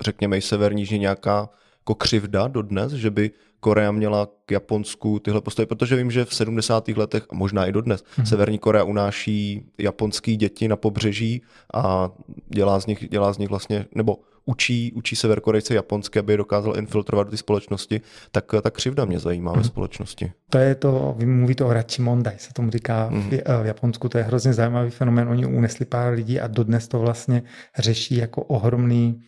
řekněme i severní, nějaká jako křivda dodnes, že by Korea měla k Japonsku tyhle postoje, protože vím, že v 70. letech a možná i dodnes mm-hmm. Severní Korea unáší japonský děti na pobřeží a dělá z nich, dělá z nich vlastně, nebo učí, učí Severkorejce japonsky, aby je dokázal infiltrovat do ty společnosti, tak ta křivda mě zajímá mm. ve mhm. společnosti. To je to, vy mluvíte o Rachimondai, se tomu říká mm. v, v Japonsku, to je hrozně zajímavý fenomén, oni unesli pár lidí a dodnes to vlastně řeší jako ohromný,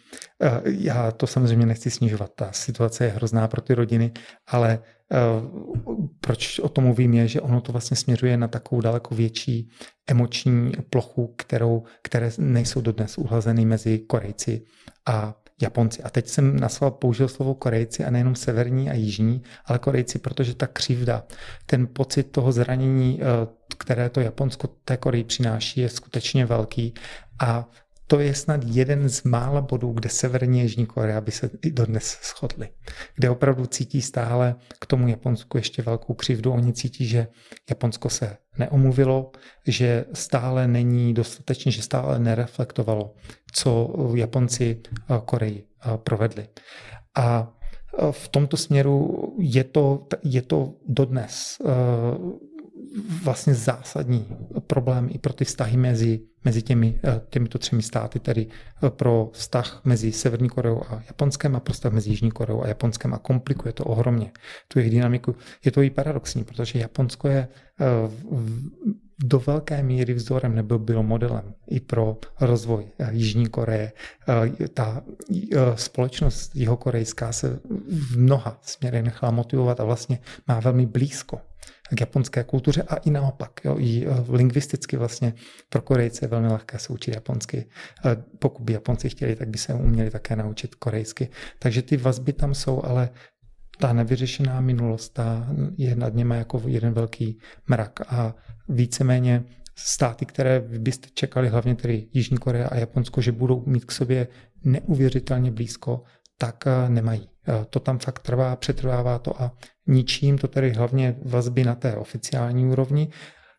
eh, já to samozřejmě nechci snižovat, ta situace je hrozná pro ty rodiny, ale proč o tom mluvím je, že ono to vlastně směřuje na takovou daleko větší emoční plochu, kterou, které nejsou dodnes uhlazeny mezi Korejci a Japonci. A teď jsem na slovo použil slovo Korejci a nejenom severní a jižní, ale Korejci, protože ta křivda, ten pocit toho zranění, eh, které to Japonsko té Koreji přináší, je skutečně velký a to je snad jeden z mála bodů, kde Severní Jižní Korea by se i dodnes shodli. Kde opravdu cítí stále k tomu Japonsku ještě velkou křivdu. Oni cítí, že Japonsko se neomluvilo, že stále není dostatečně, že stále nereflektovalo, co Japonci Koreji provedli. A v tomto směru je to, je to dodnes vlastně zásadní problém i pro ty vztahy mezi, mezi těmi, eh, těmito třemi státy, tedy eh, pro vztah mezi Severní Koreou a Japonskem a pro vztah mezi Jižní Koreou a Japonskem a komplikuje to ohromně tu jejich dynamiku. Je to i paradoxní, protože Japonsko je do velké míry vzorem nebo bylo modelem i pro rozvoj Jižní Koreje. Ta společnost jihokorejská se v mnoha směrech nechala motivovat a vlastně má velmi blízko k japonské kultuře a i naopak. Jo, I eh, lingvisticky vlastně pro Korejce je velmi lehké se učit japonsky. Eh, pokud by Japonci chtěli, tak by se uměli také naučit korejsky. Takže ty vazby tam jsou, ale ta nevyřešená minulost ta je nad něma jako jeden velký mrak a víceméně státy, které byste čekali, hlavně tedy Jižní Korea a Japonsko, že budou mít k sobě neuvěřitelně blízko, tak eh, nemají. To tam fakt trvá, přetrvává to a ničím to tedy hlavně vazby na té oficiální úrovni.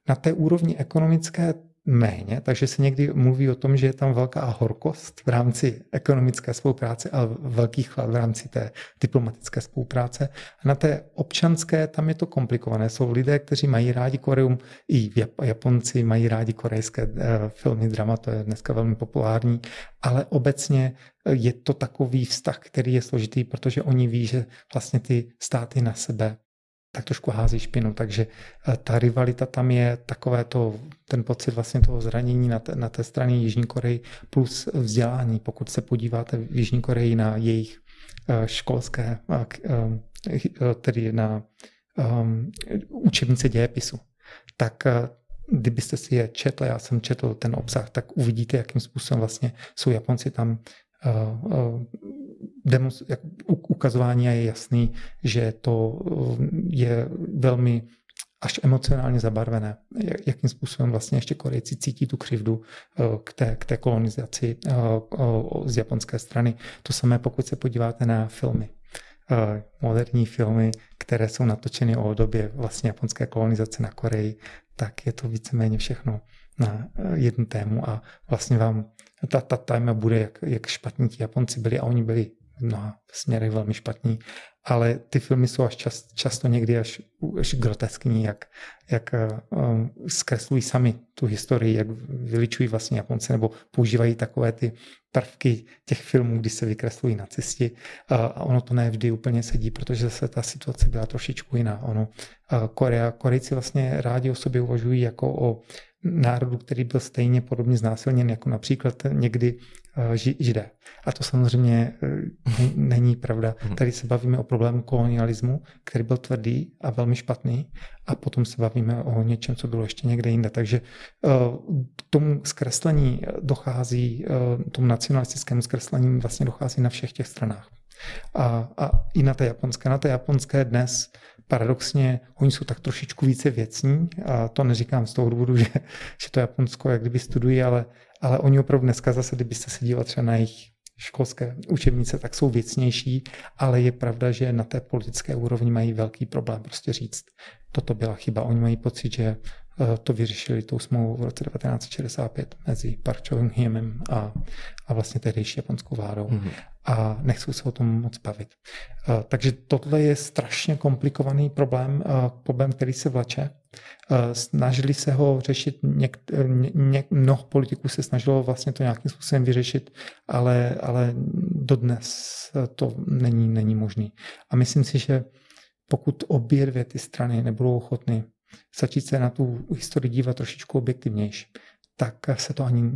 Na té úrovni ekonomické méně, takže se někdy mluví o tom, že je tam velká horkost v rámci ekonomické spolupráce a velký chlad v rámci té diplomatické spolupráce. A na té občanské tam je to komplikované. Jsou lidé, kteří mají rádi Koreum, i Japonci mají rádi korejské eh, filmy, drama, to je dneska velmi populární, ale obecně eh, je to takový vztah, který je složitý, protože oni ví, že vlastně ty státy na sebe tak trošku hází špinu. Takže eh, ta rivalita tam je takové to, ten pocit vlastně toho zranění na té, na té straně Jižní Koreji plus vzdělání. Pokud se podíváte v Jižní Koreji na jejich eh, školské, eh, tedy na um, učebnice dějepisu, tak kdybyste si je četli, já jsem četl ten obsah, tak uvidíte, jakým způsobem vlastně jsou Japonci tam ukazování a je jasný, že to eh, je velmi až emocionálně zabarvené, jakým způsobem vlastně ještě Korejci cítí tu křivdu eh, k té, k té kolonizaci eh, z japonské strany. To samé, pokud se podíváte na filmy. Moderní filmy, které jsou natočeny o době vlastně japonské kolonizace na Koreji, tak je to víceméně všechno na jednu tému a vlastně vám ta, ta téma bude, jak, jak špatní ti Japonci byli a oni byli v mnoha směrech velmi špatní, ale ty filmy jsou až čas, často někdy až, až groteskní, jak, jak um, zkreslují sami tu historii, jak vyličují vlastně Japonce, nebo používají takové ty prvky těch filmů, kdy se vykreslují nacisti a ono to ne vždy úplně sedí, protože zase ta situace byla trošičku jiná. Ono, Korea, Korejci vlastně rádi o sobě uvažují jako o národu, který byl stejně podobně znásilněn jako například někdy eh, židé. A to samozřejmě eh, není pravda. Mhm. Tady se bavíme o problému kolonialismu, který byl tvrdý a velmi špatný a potom se bavíme o něčem, co bylo ještě někde jinde. Takže eh, k tomu zkreslení dochází, tomu nacionalistickému zkreslení vlastně dochází na všech těch stranách. A, a i na té japonské. Na té japonské dnes paradoxně oni jsou tak trošičku více věcní a to neříkám z toho důvodu, (laughs) že, že to Japonsko jak kdyby studují, ale, ale oni opravdu dneska zase, kdybyste se dívali třeba na jejich školské učebnice, tak jsou věcnější, ale je pravda, že na té politické úrovni mají velký problém prostě říct, toto byla chyba. Oni mají pocit, že to vyřešili tou smlouvou v roce 1965 mezi Park Chung-hyemem a, a vlastně tehdejší japonskou vládou. Mm-hmm. A nechcou se o tom moc bavit. Eh, takže tohle je strašně komplikovaný problém, eh, problém, který se vleče. Snažili se ho řešit, něk, ně, mnoho politiků se snažilo vlastně to nějakým způsobem vyřešit, ale, ale dodnes to není, není možný. A myslím si, že pokud obě dvě ty strany nebudou ochotny začít se na tu historii dívat trošičku objektivnější, tak se to ani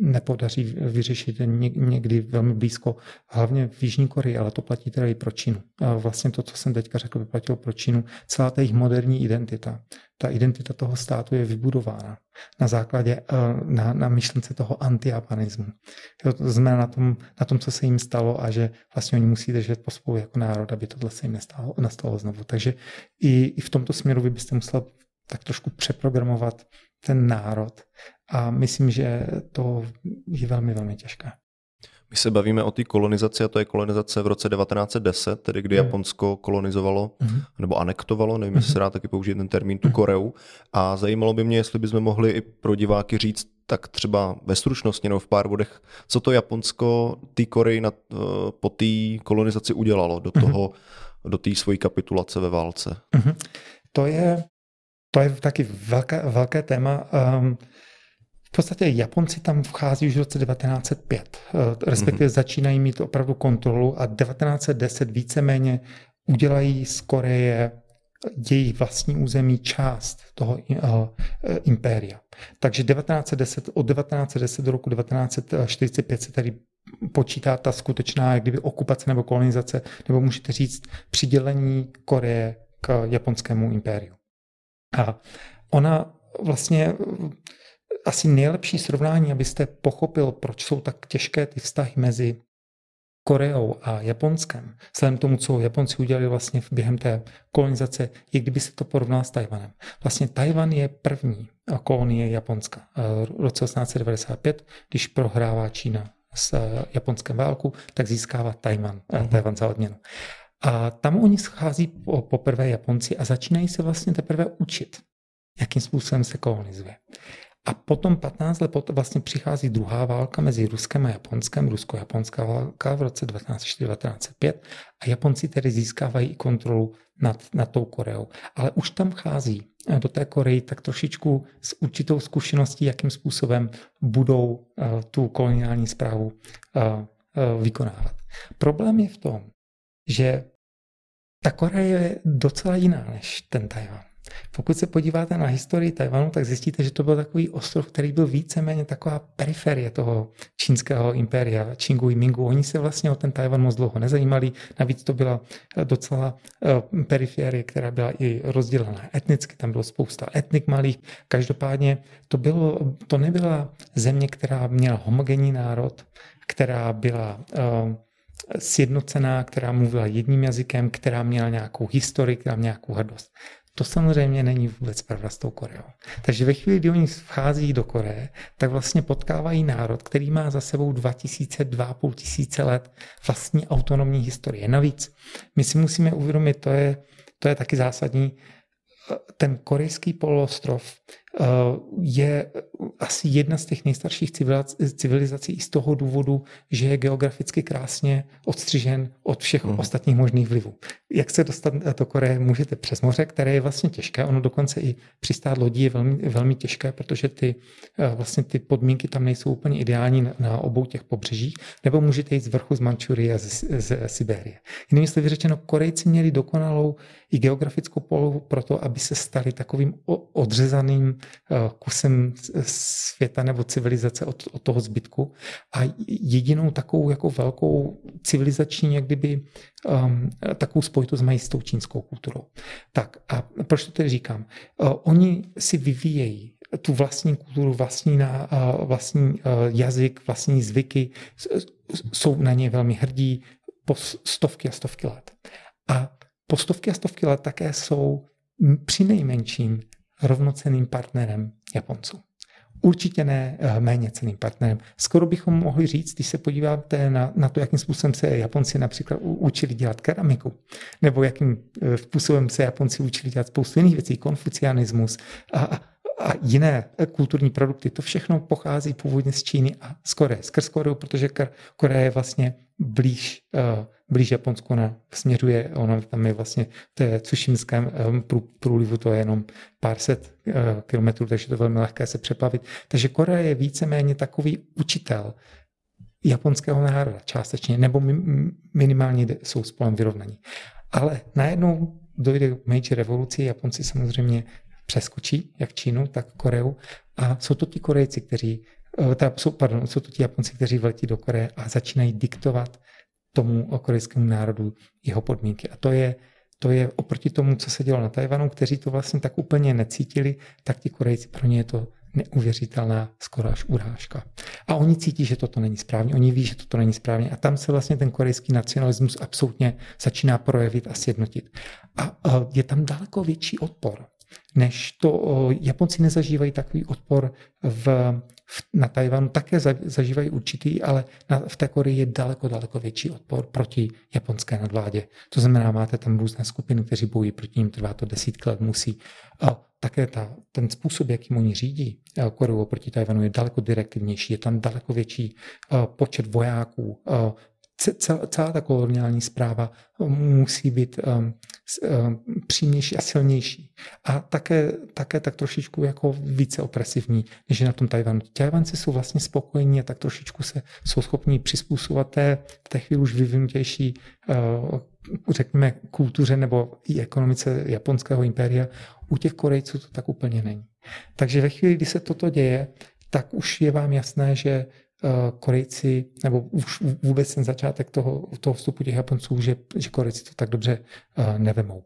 nepodaří vyřešit někdy velmi blízko, hlavně v Jižní Koreji, ale to platí tedy i pro Čínu. Vlastně to, co jsem teďka řekl, by platilo pro Čínu. Celá ta jejich moderní identita, ta identita toho státu je vybudována na základě, eh, na, na myšlence toho antiapanismu. To znamená na tom, na tom, co se jim stalo a že vlastně oni musí držet pospolu jako národ, aby tohle se jim nestalo, nastalo znovu. Takže i, i v tomto směru vy byste musel tak trošku přeprogramovat ten národ a myslím, že to je velmi, velmi těžké. My se bavíme o té kolonizaci a to je kolonizace v roce 1910, tedy kdy mm. Japonsko kolonizovalo mm. nebo anektovalo, nevím, jestli se dá taky použít ten termín, tu Koreu. A zajímalo by mě, jestli bychom mohli i pro diváky říct, tak třeba ve stručnosti nebo v pár bodech, co to Japonsko té Koreji na, eh, po té kolonizaci udělalo do toho, do té svojí kapitulace ve válce. To je To je taky velké, velké téma. Um, v podstatě Japonci tam vchází už v roce 1905, eh, respektive mm-hmm. začínají mít opravdu kontrolu a 1910 víceméně udělají z Koreje její vlastní území část toho uh, impéria. Takže 1910, od 1910 do roku 1945 se tady počítá ta skutečná jak kdyby okupace nebo kolonizace, nebo můžete říct přidělení Koreje k japonskému impériu. A ona vlastně asi nejlepší srovnání, abyste pochopil, proč jsou tak těžké ty vztahy mezi Koreou a Japonskem, vzhledem tomu, co Japonci udělali vlastně během té kolonizace, je kdyby se to porovnal s Tajvanem. Vlastně Tajvan je první kolonie Japonska. V roce 1895, když prohrává Čína s japonskem válku, tak získává Tajvan, mm-hmm. Tajvan za odměnu. A tam oni schází poprvé Japonci a začínají se vlastně teprve učit, jakým způsobem se kolonizuje. A potom 15 let potom vlastně přichází druhá válka mezi Ruskem a Japonskem, rusko-japonská válka v roce 1904-1905 a Japonci tedy získávají i kontrolu nad, nad tou Koreou. Ale už tam chází eh, do té Koreji tak trošičku s určitou zkušeností, jakým způsobem budou uh, tu koloniální zprávu uh, uh, vykonávat. Problém je v tom, že ta Korea je docela jiná než ten Tajvan. Pokud se podíváte na historii Tajvanu, tak zjistíte, že to byl takový ostrov, který byl víceméně taková periferie toho čínského impéria, Čingu i Mingu. Oni se vlastně o ten Tajvan moc dlouho nezajímali, navíc to byla docela eh, periferie, která byla i rozdělená etnicky, tam bylo spousta etnik malých. Každopádně to, bylo, to nebyla země, která měla homogenní národ, která byla uh, sjednocená, která mluvila jedním jazykem, která měla nějakou historii, která měla nějakou hrdost. To samozřejmě není vůbec pravda s tou Koreou. Takže ve chvíli, kdy oni vchází do Koreje, tak vlastně potkávají národ, který má za sebou 2000, 2,5 tisíce let vlastní autonomní historie. Navíc my si musíme uvědomit, to je, to je taky zásadní, ten korejský poloostrov je asi jedna z těch nejstarších civilizací i z toho důvodu, že je geograficky krásně odstřižen od všech hmm. ostatních možných vlivů. Jak se dostat do Koreje můžete přes moře, které je vlastně těžké, ono dokonce i přistát lodí je velmi, velmi těžké, protože ty, eh, vlastně ty podmínky tam nejsou úplně ideální na obou těch pobřežích, nebo můžete jít z vrchu z Mančurie a z, z Sibérie. Jinými slovy řečeno, Korejci měli dokonalou i geografickou polohu pro to, aby se stali takovým odřezaným eh, kusem světa nebo civilizace od, od toho zbytku. A jedinou takovou jako velkou civilizační, jak kdyby um, takovou spojitost mají s tou čínskou kulturou. Tak a proč to tedy říkám? Uh, oni si vyvíjejí tu vlastní kulturu, vlastní, na, uh, vlastní uh, jazyk, vlastní zvyky, jsou na ně velmi hrdí po stovky a stovky let. A po stovky a stovky let také jsou při nejmenším rovnoceným partnerem Japonců. Určitě ne eh, méně ceným partnerem. Skoro bychom mohli říct, když se podíváte na, na to, jakým způsobem se Japonci například učili dělat keramiku, nebo jakým eh, způsobem se Japonci učili dělat spoustu jiných věcí, konfucianismus a, a, a jiné eh, kulturní produkty, to všechno pochází původně z Číny a z Koreje. Skrz Koreu, protože Korea je vlastně blíž, uh, blíž Japonsku na, směřuje, ono tam je vlastně v té Cušimském um, průlivu, to je jenom pár set uh, kilometrů, takže to je velmi lehké se přeplavit. Takže Korea je víceméně takový učitel japonského národa částečně, nebo minimálně jsou spolem vyrovnaní. Ale najednou dojde k Meiji revoluci, Japonci samozřejmě přeskočí jak Čínu, tak Koreu a jsou to ti Korejci, kteří Eh, teda jsou, pardon, jsou to ti Japonci, kteří vletí do Koreje a začínají diktovat tomu korejskému národu jeho podmínky. A to je, to je oproti tomu, co se dělo na Tajvanu, kteří to vlastně tak úplně necítili, tak ti Korejci pro ně je to neuvěřitelná skoro až urážka. A oni cítí, že toto není správně, oni ví, že toto není správně a tam se vlastně ten korejský nacionalismus absolutně začíná projevit a sjednotit. A je tam daleko větší odpor než to Japonci nezažívají takový odpor v, v, na Tajvanu, také za, zažívají určitý, ale na, v té Koreji je daleko, daleko větší odpor proti japonské nadvládě. To znamená, máte tam různé skupiny, kteří bojují proti ním, trvá to desítky let, musí. A také ta, ten způsob, jakým oni řídí Koreu proti Tajvanu, je daleko direktivnější, je tam daleko větší počet vojáků, celá ta koloniální zpráva musí být um, um, přímější a silnější. A také, také tak trošičku jako více opresivní, než je na tom Tajvanu. Tajvanci jsou vlastně spokojení a tak trošičku se jsou schopni přizpůsobovat té, v té chvíli už vyvinutější uh, řekněme, kultuře nebo i ekonomice japonského impéria, u těch Korejců to tak úplně není. Takže ve chvíli, kdy se toto děje, tak už je vám jasné, že Korejci, nebo už vůbec ten začátek toho, toho vstupu těch Japonců, že, že Korejci to tak dobře uh, nevemou.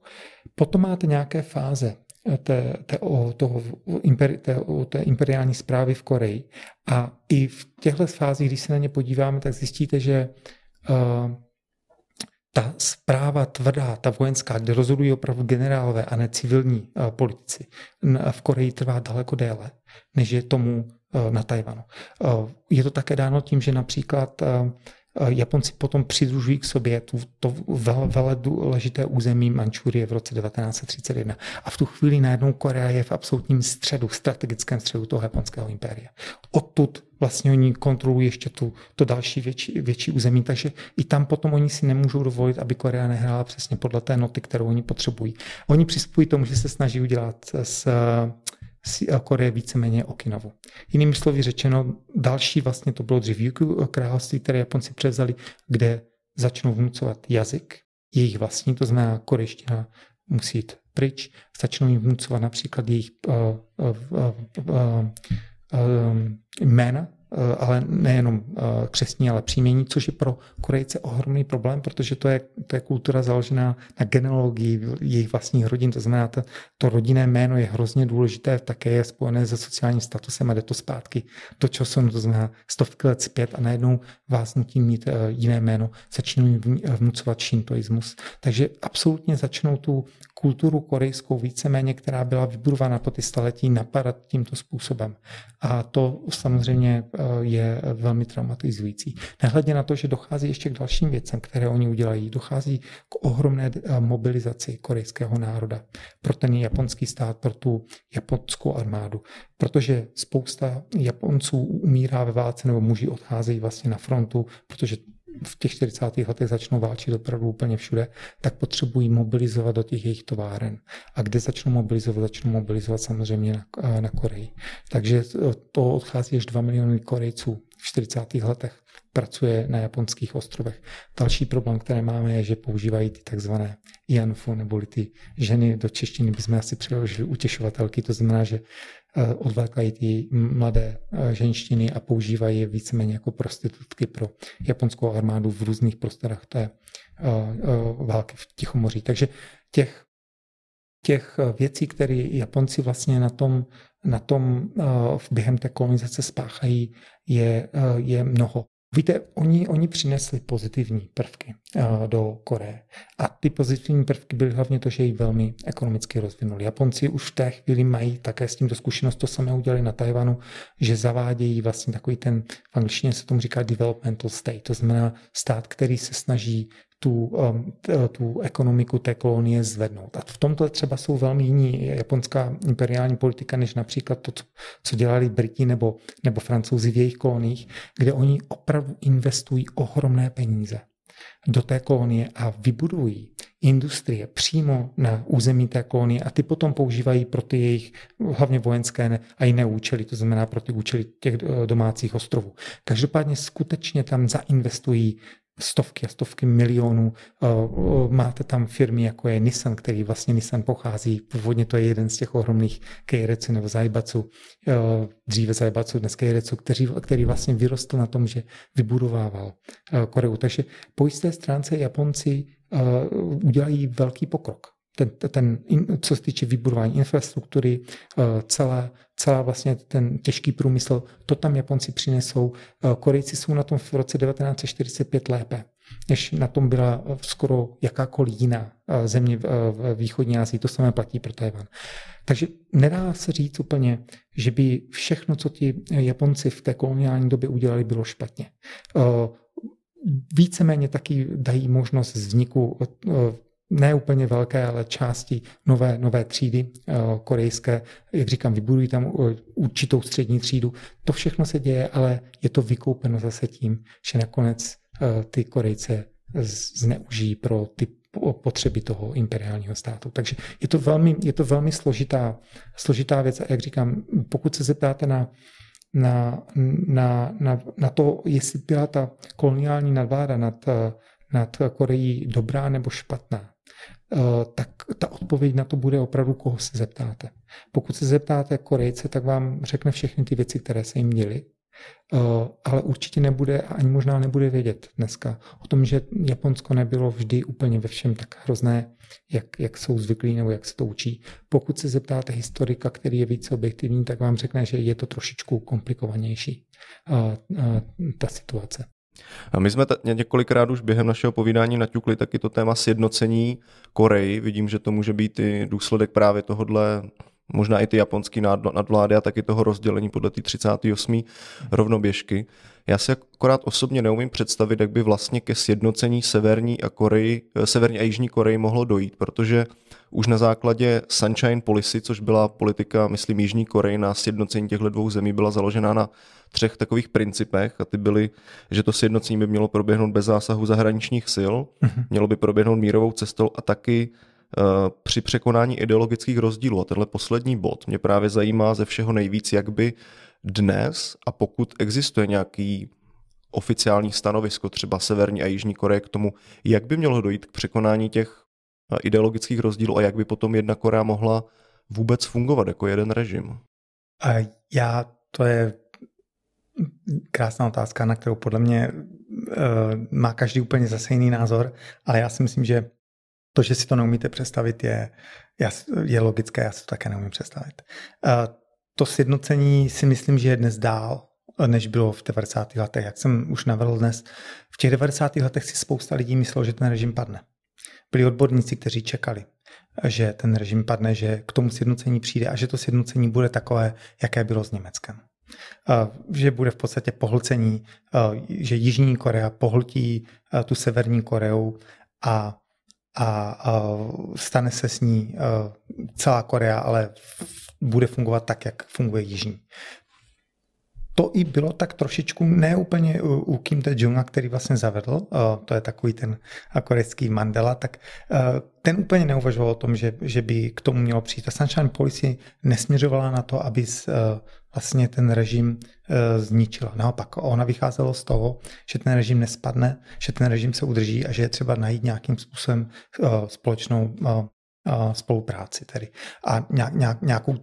Potom máte nějaké fáze eh, té, té, o, toho, té, o té imperiální zprávy v Koreji a i v těchto fázích, když se na ně podíváme, tak zjistíte, že uh, ta zpráva tvrdá, ta vojenská, kde rozhodují opravdu generálové a ne civilní uh, politici, v Koreji trvá daleko déle, než je tomu na Tajvanu. Uh, je to také dáno tím, že například Japonci potom přidružují k sobě tu, to vele důležité území Mančurie v roce 1931. A v tu chvíli najednou Korea je v absolutním středu, strategickém středu toho japonského impéria. Odtud vlastně oni kontrolují ještě tu, to další větší, větší území, takže i tam potom oni si nemůžou dovolit, aby Korea nehrála přesně podle té noty, kterou oni potřebují. Oni přispojí tomu, že se snaží udělat z Koreje víceméně Okinavu. Jinými slovy řečeno, další vlastně to bylo Ryukyu království, které Japonci převzali, kde začnou vnucovat jazyk, jejich vlastní, to znamená korejština musí jít pryč, začnou jim vnucovat například jejich uh, uh, uh, jména, Eh, ale nejenom eh, křesní, ale příjmení, což je pro Korejce ohromný problém, protože to je, to je kultura založená na genealogii jejich vlastních rodin, to znamená, to, to rodinné jméno je hrozně důležité, také je spojené se sociálním statusem a jde to zpátky do času, to znamená stovky let zpět a najednou vás nutí mít eh, jiné jméno, začínají vnucovat šintoismus. Takže absolutně začnou tu kulturu korejskou víceméně, která byla vybudována po ty staletí, napadat tímto způsobem. A to samozřejmě eh, je velmi traumatizující. Nehledě na to, že dochází ještě k dalším věcem, které oni udělají. Dochází k ohromné eh, mobilizaci korejského národa pro ten japonský stát, pro tu japonskou armádu. Protože spousta Japonců umírá ve válce nebo muži odcházejí vlastně na frontu, protože v těch 40. letech začnou válčit opravdu úplně všude, tak potřebují mobilizovat do těch jejich továren. A kde začnou mobilizovat? Začnou mobilizovat samozřejmě na, na Koreji. Takže to odchází až 2 miliony Korejců v 40. letech pracuje na japonských ostrovech. Další problém, který máme, je, že používají ty takzvané Ianfu, nebo ty ženy do češtiny bychom asi přeložili utěšovatelky, to znamená, že Eh, odvlékají ty mladé eh, ženštiny a používají je víceméně jako prostitutky pro japonskou armádu v různých prostorách té eh, války v Tichomoří. Takže těch, těch věcí, které Japonci vlastně na tom, na tom během té kolonizace spáchají, je, je mnoho. Víte, oni, oni přinesli pozitivní prvky do Koreje. A ty pozitivní prvky byly hlavně to, že ji velmi ekonomicky rozvinuli. Japonci už v té chvíli mají také s tímto zkušenost, to samé udělali na Tajvanu, že zavádějí vlastně takový ten, v angličtině se tomu říká developmental state, to znamená stát, který se snaží tu, um, tu ekonomiku té kolonie zvednout. A v tomto třeba jsou velmi jiní japonská imperiální politika, než například to, co, dělali Briti nebo, nebo Francouzi v jejich koloniích, kde oni opravdu investují ohromné peníze do té kolonie a vybudují industrie přímo na území té kolonie a ty potom používají pro ty jejich hlavně vojenské a jiné účely, to znamená pro ty účely těch eh, domácích ostrovů. Každopádně skutečně tam zainvestují stovky a stovky milionů. Eh, máte tam firmy, jako je Nissan, který vlastně Nissan pochází, původně to je jeden z těch ohromných Keiretsu nebo Zajbacu, eh, dříve Zajbacu, dnes Keiretsu, který, který vlastně vyrostl na tom, že vybudovával eh, Koreu. Takže po jisté stránce Japonci udělají velký pokrok ten, ten, co se týče vybudování infrastruktury, eh, celá, vlastně ten těžký průmysl, to tam Japonci přinesou. Eh, Korejci jsou na tom v roce 1945 lépe, než na tom byla skoro jakákoliv jiná eh, země v východní Asii. To samé platí pro Tajvan. Takže nedá se říct úplně, že by všechno, co ti Japonci v té koloniální době udělali, bylo špatně. Víceméně taky dají možnost vzniku ne úplně velké, ale části nové, nové třídy eh, korejské. Jak říkám, vybudují tam eh, určitou střední třídu. To všechno se děje, ale je to vykoupeno zase tím, že nakonec ty Korejce zneužijí pro ty potřeby toho imperiálního státu. Takže je to velmi, je to velmi složitá, složitá věc. A jak říkám, pokud se zeptáte na, na, na, na, na to, jestli byla ta koloniální nadvláda nad, nad Koreí dobrá nebo špatná, eh, tak ta odpověď na to bude opravdu, koho se zeptáte. Pokud se zeptáte Korejce, tak vám řekne všechny ty věci, které se jim měly. Eh, ale určitě nebude a ani možná nebude vědět dneska o tom, že Japonsko nebylo vždy úplně ve všem tak hrozné, jak, jak jsou zvyklí nebo jak se to učí. Pokud se zeptáte historika, který je více objektivní, tak vám řekne, že je to trošičku komplikovanější eh, eh, ta situace. A my jsme t- několikrát už během našeho povídání naťukli taky to téma sjednocení Koreji. Vidím, že to může být i důsledek právě tohohle možná i ty japonský nadvlády a taky toho rozdělení podle ty 38. rovnoběžky. Já si akorát osobně neumím představit, jak by vlastně ke sjednocení Severní a, Koreji, eh, Severní a Jižní Koreji mohlo dojít, protože už na základě Sunshine Policy, což byla politika, myslím, Jižní Koreji na sjednocení těchto dvou zemí, byla založena na třech takových principech a ty byly, že to sjednocení by mělo proběhnout bez zásahu zahraničních sil, mm-hmm. mělo by proběhnout mírovou cestou a taky při překonání ideologických rozdílů. A tenhle poslední bod mě právě zajímá ze všeho nejvíc, jak by dnes, a pokud existuje nějaký oficiální stanovisko třeba Severní a Jižní Koreje k tomu, jak by mělo dojít k překonání těch eh, ideologických rozdílů a jak by potom jedna Korea mohla vůbec fungovat jako jeden režim? Já, to je krásná otázka, na kterou podle mě uh, má každý úplně zase jiný názor, ale já si myslím, že to, že si to neumíte představit, je, je logické, já si to také neumím představit. To sjednocení si myslím, že je dnes dál, než bylo v 90. letech. Jak jsem už navrhl dnes, v těch 90. letech si spousta lidí myslelo, že ten režim padne. Byli odborníci, kteří čekali, že ten režim padne, že k tomu sjednocení přijde a že to sjednocení bude takové, jaké bylo s Německem. Že bude v podstatě pohlcení, že Jižní Korea pohltí tu Severní Koreu a a, a stane se s ní celá Korea, ale bude fungovat tak, jak funguje Jižní. To i bylo tak trošičku, ne úplně u Kim Tae-junga, který vlastně zavedl, to je takový ten korejský Mandela, tak ten úplně neuvažoval o tom, že, že by k tomu mělo přijít. A Sunshine Policy nesměřovala na to, aby vlastně ten režim e, zničila. Naopak, ona vycházela z toho, že ten režim nespadne, že ten režim se udrží a že je třeba najít nějakým způsobem e, společnou e, spolupráci tedy. A nějak, nějakou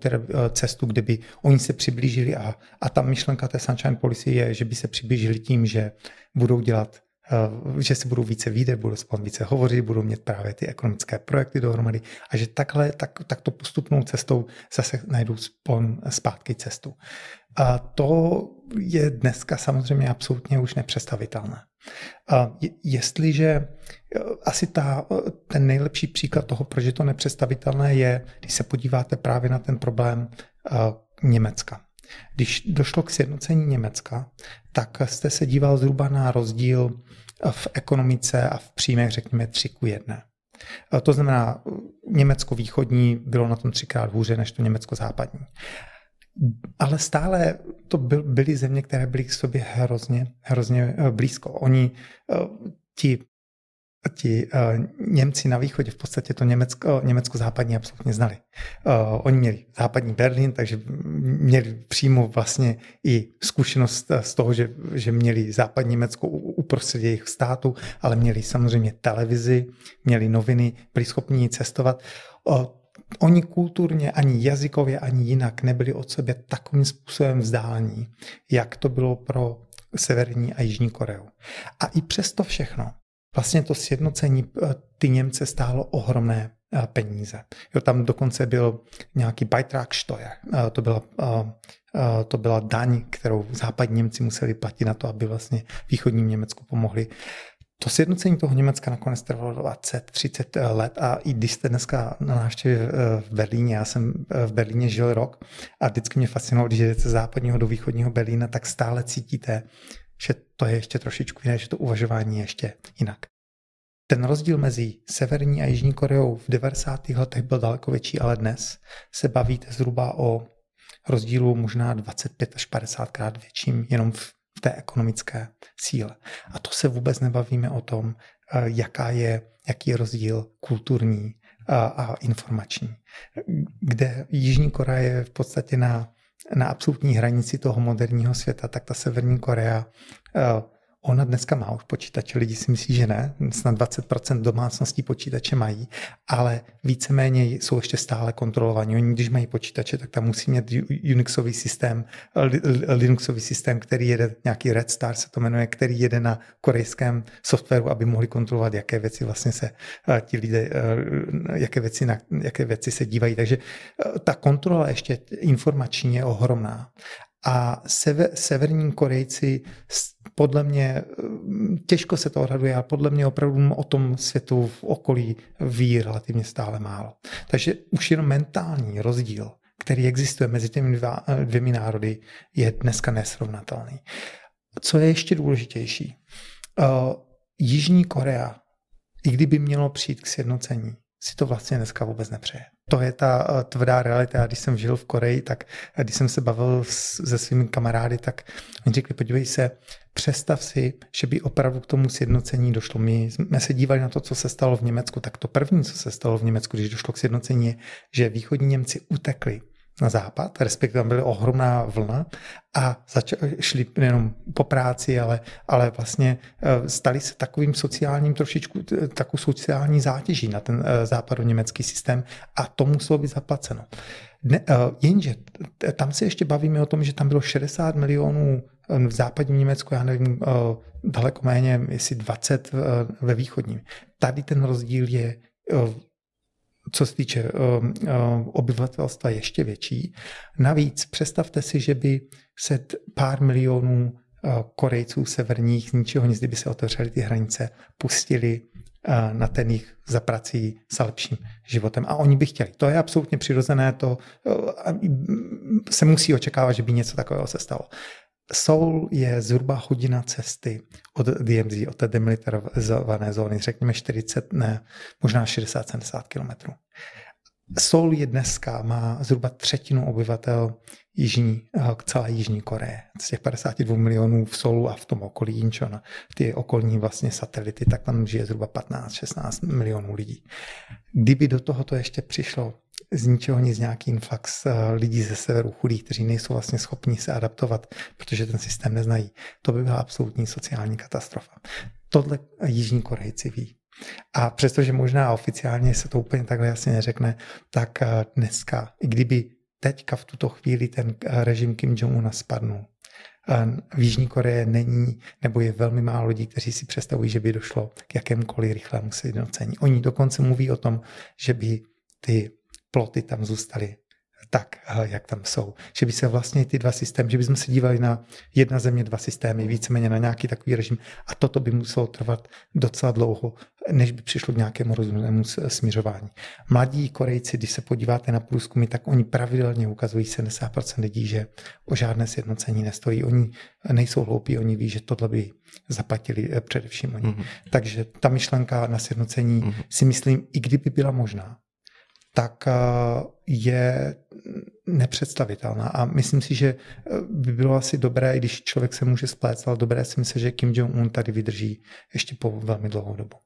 cestu, kde by oni se přiblížili a, a ta myšlenka té Sunshine Policy je, že by se přiblížili tím, že budou dělat že si budou více výjde, budou spolu více hovořit, budou mít právě ty ekonomické projekty dohromady a že takhle, tak, takto postupnou cestou zase najdou spon zpátky cestu. A to je dneska samozřejmě absolutně už nepředstavitelné. A jestliže eh, asi ta, eh, ten nejlepší příklad toho, proč je to nepředstavitelné, je, když se podíváte právě na ten problém Německa. Když došlo k sjednocení Německa, tak jste se díval zhruba na rozdíl v ekonomice a v příjmech, řekněme, 3 ku 1. To znamená, Německo východní bylo na tom třikrát hůře než to Německo západní. Ale stále to byly země, které byly k sobě hrozně, hrozně eh, blízko. Oni, eh, ti ti uh, Němci na východě v podstatě to Německo, Německo západní absolutně znali. Uh, oni měli západní Berlín, takže měli přímo vlastně i zkušenost z toho, že, že měli západní Německo uprostřed jejich státu, ale měli samozřejmě televizi, měli noviny, byli schopni cestovat. Uh, oni kulturně ani jazykově, ani jinak nebyli od sebe takovým způsobem vzdálení, jak to bylo pro Severní a Jižní Koreu. A i přesto všechno vlastně to sjednocení eh, ty Němce stálo ohromné eh, peníze. Jo, tam dokonce byl nějaký Beitragsteuer, eh, to byla, to byla daň, kterou západní Němci museli platit na to, aby vlastně východním Německu pomohli. To sjednocení toho Německa nakonec trvalo 20-30 let a i když jste dneska na návštěvě v Berlíně, já jsem v Berlíně žil rok a vždycky mě fascinovalo, když jdete z západního do východního Berlína, tak stále cítíte, že to je ještě trošičku jiné, že to uvažování je ještě jinak. Ten rozdíl mezi Severní a Jižní Koreou v 90. letech byl daleko větší, ale dnes se bavíte zhruba o rozdílu možná 25 až 50 krát větším jenom v, té ekonomické síle. A to se vůbec nebavíme o tom, jaká je, jaký je rozdíl kulturní a, a informační. Kde Jižní Korea je v podstatě na, na absolutní hranici toho moderního světa, tak ta Severní Korea Ona dneska má už počítače, lidi si myslí, že ne, snad 20% domácností počítače mají, ale víceméně jsou ještě stále kontrolovaní. Oni, když mají počítače, tak tam musí mít Unixový systém, Linuxový systém, který jede, nějaký Red Star se to jmenuje, který jede na korejském softwaru, aby mohli kontrolovat, jaké věci vlastně se eh, ti lidé, eh, jaké věci, na, jaké věci se dívají. Takže eh, ta kontrola ještě informační je ohromná. A sever, severní Korejci podle mě, těžko se to odhaduje, ale podle mě opravdu o tom světu v okolí ví relativně stále málo. Takže už jenom mentální rozdíl, který existuje mezi těmi dva, dvěmi národy, je dneska nesrovnatelný. Co je ještě důležitější? Uh, Jižní Korea, i kdyby mělo přijít k sjednocení, si to vlastně dneska vůbec nepřeje. To je ta uh, tvrdá realita. Když jsem žil v Koreji, tak když jsem se bavil se svými kamarády, tak oni řekli, podívej se, představ si, že by opravdu k tomu sjednocení došlo. My jsme se dívali na to, co se stalo v Německu, tak to první, co se stalo v Německu, když došlo k sjednocení, je, že východní Němci utekli na západ, respektive tam byla ohromná vlna a začali, šli nejenom po práci, ale, ale vlastně eh, stali se takovým sociálním trošičku, takovou sociální zátěží na ten eh, západoněmecký systém a to muselo být zaplaceno. Ne, eh, jenže tam se ještě bavíme o tom, že tam bylo 60 milionů v západním Německu, já nevím, daleko méně, jestli 20 ve východním. Tady ten rozdíl je co se týče uh, uh, obyvatelstva, ještě větší. Navíc představte si, že by se pár milionů uh, Korejců severních z ničeho nic, kdyby se otevřely ty hranice, pustili na ten jich za prací s lepším životem. A oni by chtěli. To je absolutně přirozené, to se musí očekávat, že by něco takového se stalo. Seoul je zhruba hodina cesty od DMZ, od té demilitarizované zóny, řekněme 40, ne, možná 60-70 kilometrů. Seoul je dneska, má zhruba třetinu obyvatel jižní, eh, celé Jižní Koreje. Z těch 52 milionů v Seoulu a v tom okolí Incheon, ty okolní vlastně satelity, tak tam žije zhruba 15-16 milionů lidí. Kdyby do tohoto ještě přišlo z ničeho nic nějaký influx eh, lidí ze severu chudých, kteří nejsou vlastně schopni se adaptovat, protože ten systém neznají. To by byla absolutní sociální katastrofa. Tohle Jižní Korejci ví. A přestože možná oficiálně se to úplně takhle jasně neřekne, tak eh, dneska, i kdyby teďka v tuto chvíli ten eh, režim Kim Jong-una spadnul, v Jižní Koreji není, nebo je velmi málo lidí, kteří si představují, že by došlo k jakémukoliv rychlému sjednocení. Oni dokonce mluví o tom, že by ty ploty tam zůstaly tak, eh, jak tam jsou. Že by se vlastně ty dva systémy, že bychom se dívali na jedna země, dva systémy, víceméně na nějaký takový režim a toto by muselo trvat docela dlouho, než by přišlo k nějakému rozumnému směřování. Mladí Korejci, když se podíváte na průzkumy, tak oni pravidelně ukazují 70% lidí, že o žádné sjednocení nestojí. Oni nejsou hloupí, oni ví, že tohle by zaplatili eh, především oni. Mm-hmm. Takže ta myšlenka na sjednocení mm-hmm. si myslím, i kdyby byla možná, tak eh, je nepředstavitelná. A myslím si, že eh, by bylo asi dobré, i když člověk se může spléct, ale dobré si myslím, že Kim Jong-un tady vydrží ještě po velmi dlouhou dobu.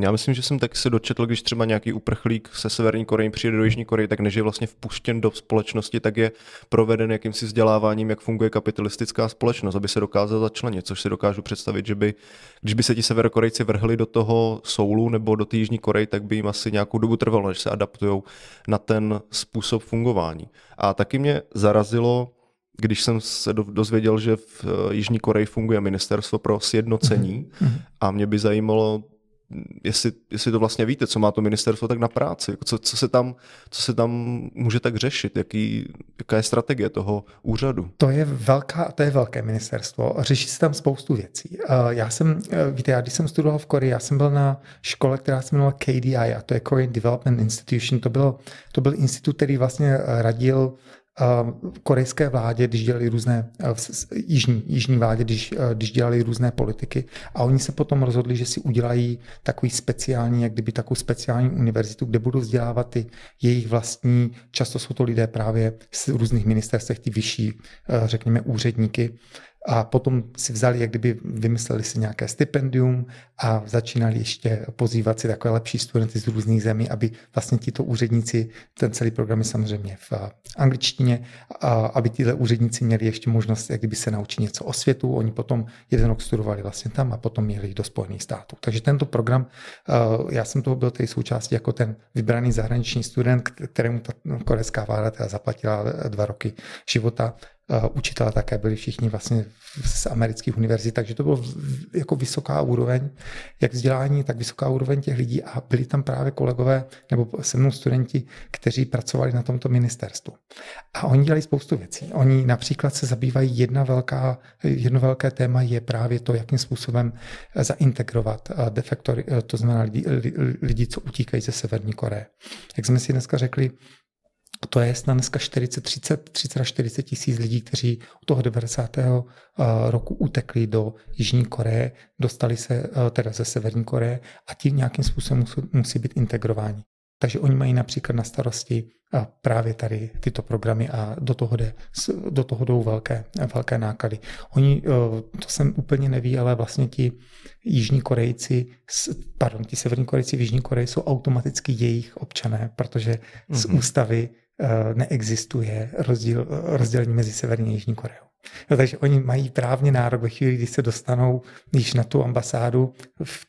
Já myslím, že jsem tak se dočetl, když třeba nějaký uprchlík se Severní Koreji přijde do Jižní Koreje, tak než je vlastně vpuštěn do společnosti, tak je proveden jakýmsi vzděláváním, jak funguje kapitalistická společnost, aby se dokázal začlenit, což si dokážu představit, že by, když by se ti Severokorejci vrhli do toho Soulu nebo do té Jižní Koreji, tak by jim asi nějakou dobu trvalo, než se adaptují na ten způsob fungování. A taky mě zarazilo, když jsem se dozvěděl, že v Jižní Koreji funguje ministerstvo pro sjednocení mm-hmm. a mě by zajímalo, jestli, jestli to vlastně víte, co má to ministerstvo tak na práci, co, co, se, tam, co se tam může tak řešit, jaký, jaká je strategie toho úřadu. To je, velká, to je velké ministerstvo, řeší se tam spoustu věcí. Já jsem, víte, já když jsem studoval v Koreji, já jsem byl na škole, která se jmenovala KDI, a to je Korean Development Institution, to byl, to byl institut, který vlastně radil korejské vládě, když dělali různé, jižní, jižní vládě, když, když dělali různé politiky. A oni se potom rozhodli, že si udělají takový speciální, jak kdyby takovou speciální univerzitu, kde budou vzdělávat ty jejich vlastní, často jsou to lidé právě z různých ministerstvech, ty vyšší, řekněme, úředníky, a potom si vzali, jak kdyby vymysleli si nějaké stipendium a začínali ještě pozývat si takové lepší studenty z různých zemí, aby vlastně tito úředníci, ten celý program je samozřejmě v angličtině, a aby tyhle úředníci měli ještě možnost, jak kdyby se naučit něco o světu. Oni potom jeden rok studovali vlastně tam a potom měli do Spojených států. Takže tento program, já jsem toho byl tady součástí jako ten vybraný zahraniční student, kterému ta korejská vláda teda zaplatila dva roky života učitelé také byli všichni vlastně z amerických univerzit, takže to bylo jako vysoká úroveň, jak vzdělání, tak vysoká úroveň těch lidí a byli tam právě kolegové nebo se mnou studenti, kteří pracovali na tomto ministerstvu. A oni dělají spoustu věcí. Oni například se zabývají jedna velká, jedno velké téma je právě to, jakým způsobem zaintegrovat defektory, to znamená lidi, lidi co utíkají ze Severní Koreje. Jak jsme si dneska řekli, to je snad dneska 40, 30, 30 40 tisíc lidí, kteří u toho 90. Eh, roku utekli do Jižní Koreje, dostali se eh, teda ze Severní Koreje a ti nějakým způsobem musí, musí být integrováni. Takže oni mají například na starosti eh, právě tady tyto programy a do toho, jde, do toho jdou velké, velké náklady. Oni, to jsem úplně neví, ale vlastně ti Jižní Korejci, pardon, ti Severní Korejci v Jižní Koreji jsou automaticky jejich občané, protože z mm-hmm. ústavy Eh, neexistuje rozdíl, rozdělení mezi Severní a Jižní Koreou. No, takže oni mají právně nárok ve chvíli, kdy se dostanou již na tu ambasádu,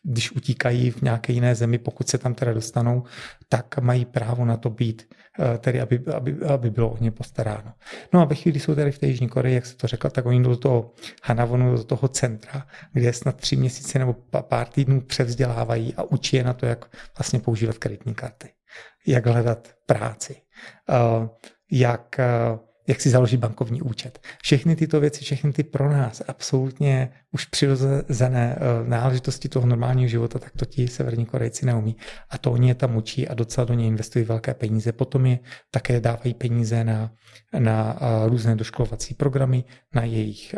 když utíkají v nějaké jiné zemi, pokud se tam teda dostanou, tak mají právo na to být, eh, tedy aby, aby, aby bylo o ně postaráno. No a ve chvíli, kdy jsou tady v té Jižní Koreji, jak se to řekla, tak oni jdou do toho Hanavonu, do toho centra, kde snad tři měsíce nebo pár týdnů převzdělávají a učí je na to, jak vlastně používat kreditní karty jak hledat práci, eh, jak, eh, jak si založit bankovní účet. Všechny tyto věci, všechny ty pro nás absolutně už přirozené eh, náležitosti toho normálního života, tak to ti severní Korejci neumí. A to oni je tam učí a docela do něj investují velké peníze. Potom je také dávají peníze na, na různé doškolovací programy, na jejich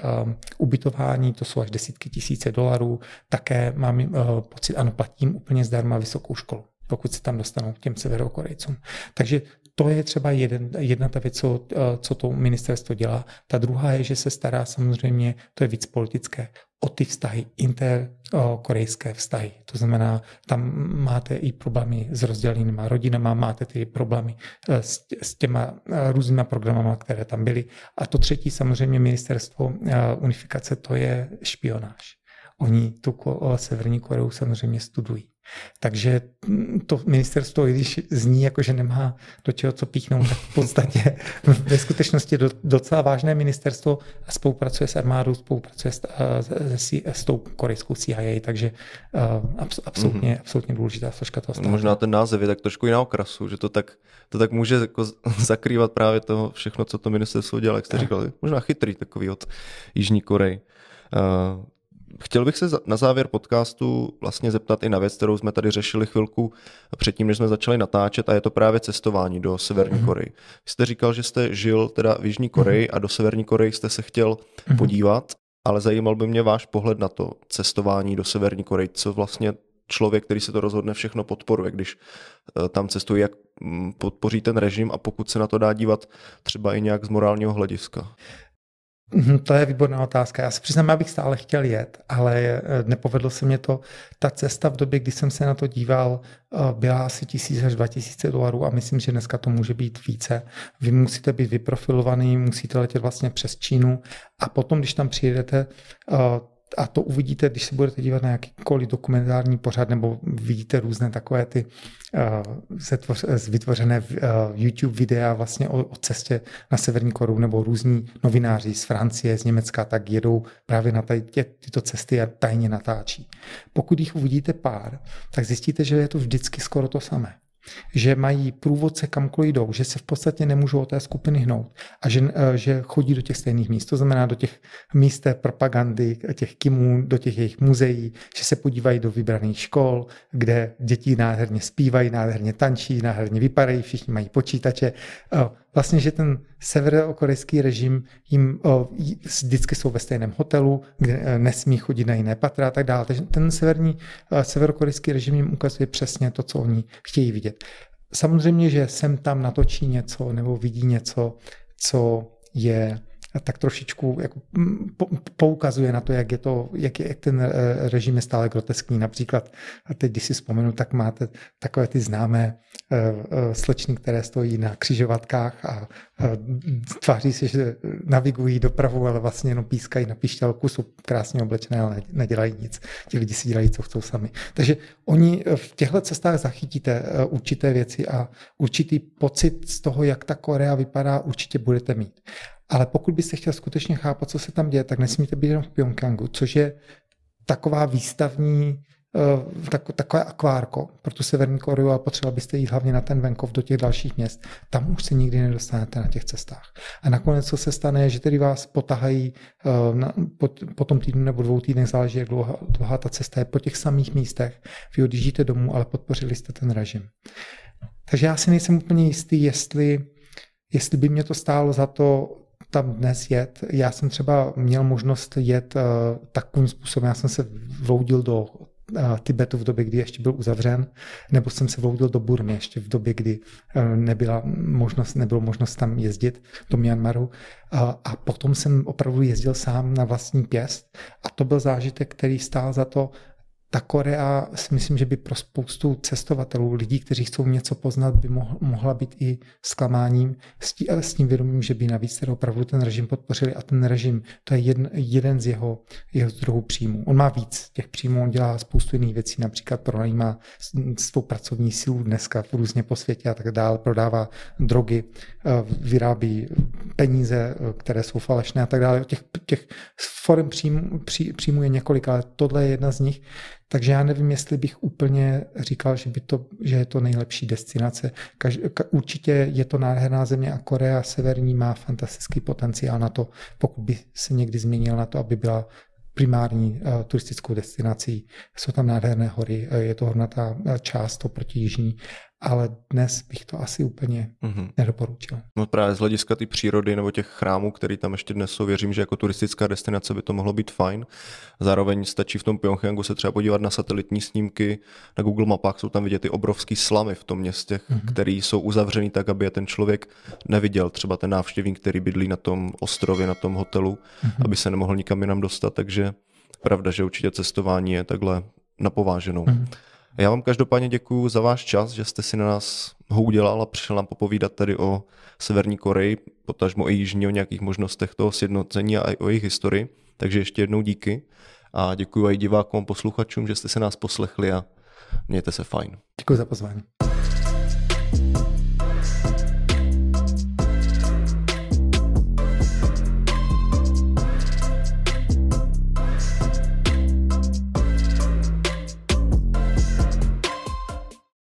ubytování, to jsou až desítky tisíce dolarů. Také mám pocit, ano, platím úplně zdarma vysokou školu pokud se tam dostanou těm severokorejcům. Takže to je třeba jeden, jedna ta věc, co, co to ministerstvo dělá. Ta druhá je, že se stará samozřejmě, to je víc politické, o ty vztahy, interkorejské vztahy. To znamená, tam máte i problémy s rozdělenými rodinama, máte ty problémy e, s, s těma různýma programama, které tam byly. A to třetí samozřejmě ministerstvo unifikace, to je špionáž. Oni tu Severní Koreu samozřejmě studují. Takže to ministerstvo, i když zní jako, že nemá do čeho co píchnout, tak v podstatě (laughs) ve skutečnosti docela vážné ministerstvo a spolupracuje s armádou, spolupracuje s, eh, s, s tou korejskou CIA, takže uh, absolutně, mm-hmm. absolutně důležitá složka toho státu. Možná ten název je tak trošku i na okrasu, že to tak, to tak může jako (laughs) zakrývat právě to všechno, co to ministerstvo dělá, jak jste říkali. Možná chytrý takový od Jižní Koreji. Uh, Chtěl bych se na závěr podcastu vlastně zeptat i na věc, kterou jsme tady řešili chvilku předtím, než jsme začali natáčet, a je to právě cestování do Severní mm-hmm. Koreji. Vy jste říkal, že jste žil teda v Jižní Koreji mm-hmm. a do Severní Koreji jste se chtěl mm-hmm. podívat, ale zajímal by mě váš pohled na to cestování do Severní Koreji. Co vlastně člověk, který se to rozhodne, všechno podporuje, když eh, tam cestuje, jak mm, podpoří ten režim a pokud se na to dá dívat třeba i nějak z morálního hlediska. Mhm, to je výborná otázka. Já se přiznám, abych stále chtěl jet, ale eh, nepovedlo se mě to. Ta cesta v době, kdy jsem se na to díval, eh, byla asi tisíc až 2000 dolarů a myslím, že dneska to může být více. Vy musíte být vyprofilovaný, musíte letět vlastně přes Čínu a potom, když tam přijedete, eh, a to uvidíte, když se budete dívat na jakýkoliv dokumentární pořad, nebo vidíte různé takové ty uh, vytvořené uh, YouTube videa vlastně o, o cestě na Severní Koru, nebo různí novináři z Francie, z Německa, tak jedou právě na tady, tě, tyto cesty a tajně natáčí. Pokud jich uvidíte pár, tak zjistíte, že je to vždycky skoro to samé že mají průvodce kamkoliv jdou, že se v podstatě nemůžou od té skupiny hnout a že, eh, že chodí do těch stejných míst. To znamená do těch míst propagandy, těch kimů, do těch jejich muzeí, že se podívají do vybraných škol, kde děti nádherně zpívají, nádherně tančí, nádherně vypadají, všichni mají počítače. Vlastně, že ten severokorejský režim jim o, vždycky jsou ve stejném hotelu, kde e, nesmí chodit na jiné patra a tak dále. Takže ten severní, e, severokorejský režim jim ukazuje přesně to, co oni chtějí vidět. Samozřejmě, že sem tam natočí něco nebo vidí něco, co je tak trošičku jako poukazuje na to, jak je to, jak, je, jak ten režim je stále groteskní. Například, a teď když si vzpomenu, tak máte takové ty známé slečny, které stojí na křižovatkách a tváří se, že navigují dopravu, ale vlastně jenom pískají na pišťalku, jsou krásně oblečené, ale nedělají nic. Ti lidi si dělají, co chcou sami. Takže oni v těchto cestách zachytíte určité věci a určitý pocit z toho, jak ta Korea vypadá, určitě budete mít. Ale pokud byste chtěl skutečně chápat, co se tam děje, tak nesmíte být jenom v Pyongyangu, což je taková výstavní Eh, tak, takové akvárko pro tu Severní Koreu a potřeba byste jít hlavně na ten venkov do těch dalších měst. Tam už se nikdy nedostanete na těch cestách. A nakonec, co se stane, že tedy vás potahají uh, na, po, po tom týdnu nebo dvou týdnech, záleží, jak dlouhá, dlouhá ta cesta je, po těch samých místech. Vy odjíždíte domů, ale podpořili jste ten režim. Takže já si nejsem úplně jistý, jestli, jestli by mě to stálo za to tam dnes jet. Já jsem třeba měl možnost jet uh, takovým způsobem, já jsem se vloudil do Tibetu v době, kdy ještě byl uzavřen, nebo jsem se vloudil do Burmy ještě v době, kdy eh, nebyla možnost, nebylo možnost tam jezdit do Myanmaru. A potom jsem opravdu jezdil sám na vlastní pěst a to byl zážitek, který stál za to ta Korea si myslím, že by pro spoustu cestovatelů, lidí, kteří chcou něco poznat, by mohla být i zklamáním s, tí, s tím vědomím, že by navíc teda opravdu ten režim podpořili a ten režim, to je jeden, jeden z jeho, jeho zdrojů příjmů. On má víc těch příjmů, on dělá spoustu jiných věcí, například pronajímá svou pracovní sílu dneska v různě po světě a tak dále, prodává drogy, eh, vyrábí peníze, eh, které jsou falešné a tak dále. Těch, těch forem příjmů, pří, příjmů je několik, ale tohle je jedna z nich. Takže já nevím, jestli bych úplně říkal, že, by to, že je to nejlepší destinace. Kaž, ka, určitě je to nádherná země a Korea Severní má fantastický potenciál na to, pokud by se někdy změnil na to, aby byla primární uh, turistickou destinací. Jsou tam nádherné hory, uh, je to hornatá část oproti jižní ale dnes bych to asi úplně mm-hmm. nedoporučil. No právě z hlediska ty přírody nebo těch chrámů, které tam ještě dnes jsou, věřím, že jako turistická destinace by to mohlo být fajn. Zároveň stačí v tom Pyongyangu se třeba podívat na satelitní snímky, na Google mapách jsou tam vidět ty obrovský slamy v tom městě, mm-hmm. které jsou uzavřený tak, aby je ten člověk neviděl, třeba ten návštěvník, který bydlí na tom ostrově, na tom hotelu, mm-hmm. aby se nemohl nikam jinam dostat, takže pravda, že určitě cestování je takhle napováženou. Mm-hmm. Já vám každopádně děkuji za váš čas, že jste si na nás ho udělal a přišel nám popovídat tady o Severní Koreji, potažmo i jižní, o nějakých možnostech toho sjednocení a i o jejich historii. Takže ještě jednou díky a děkuji i divákům posluchačům, že jste se nás poslechli a mějte se fajn. Děkuji za pozvání.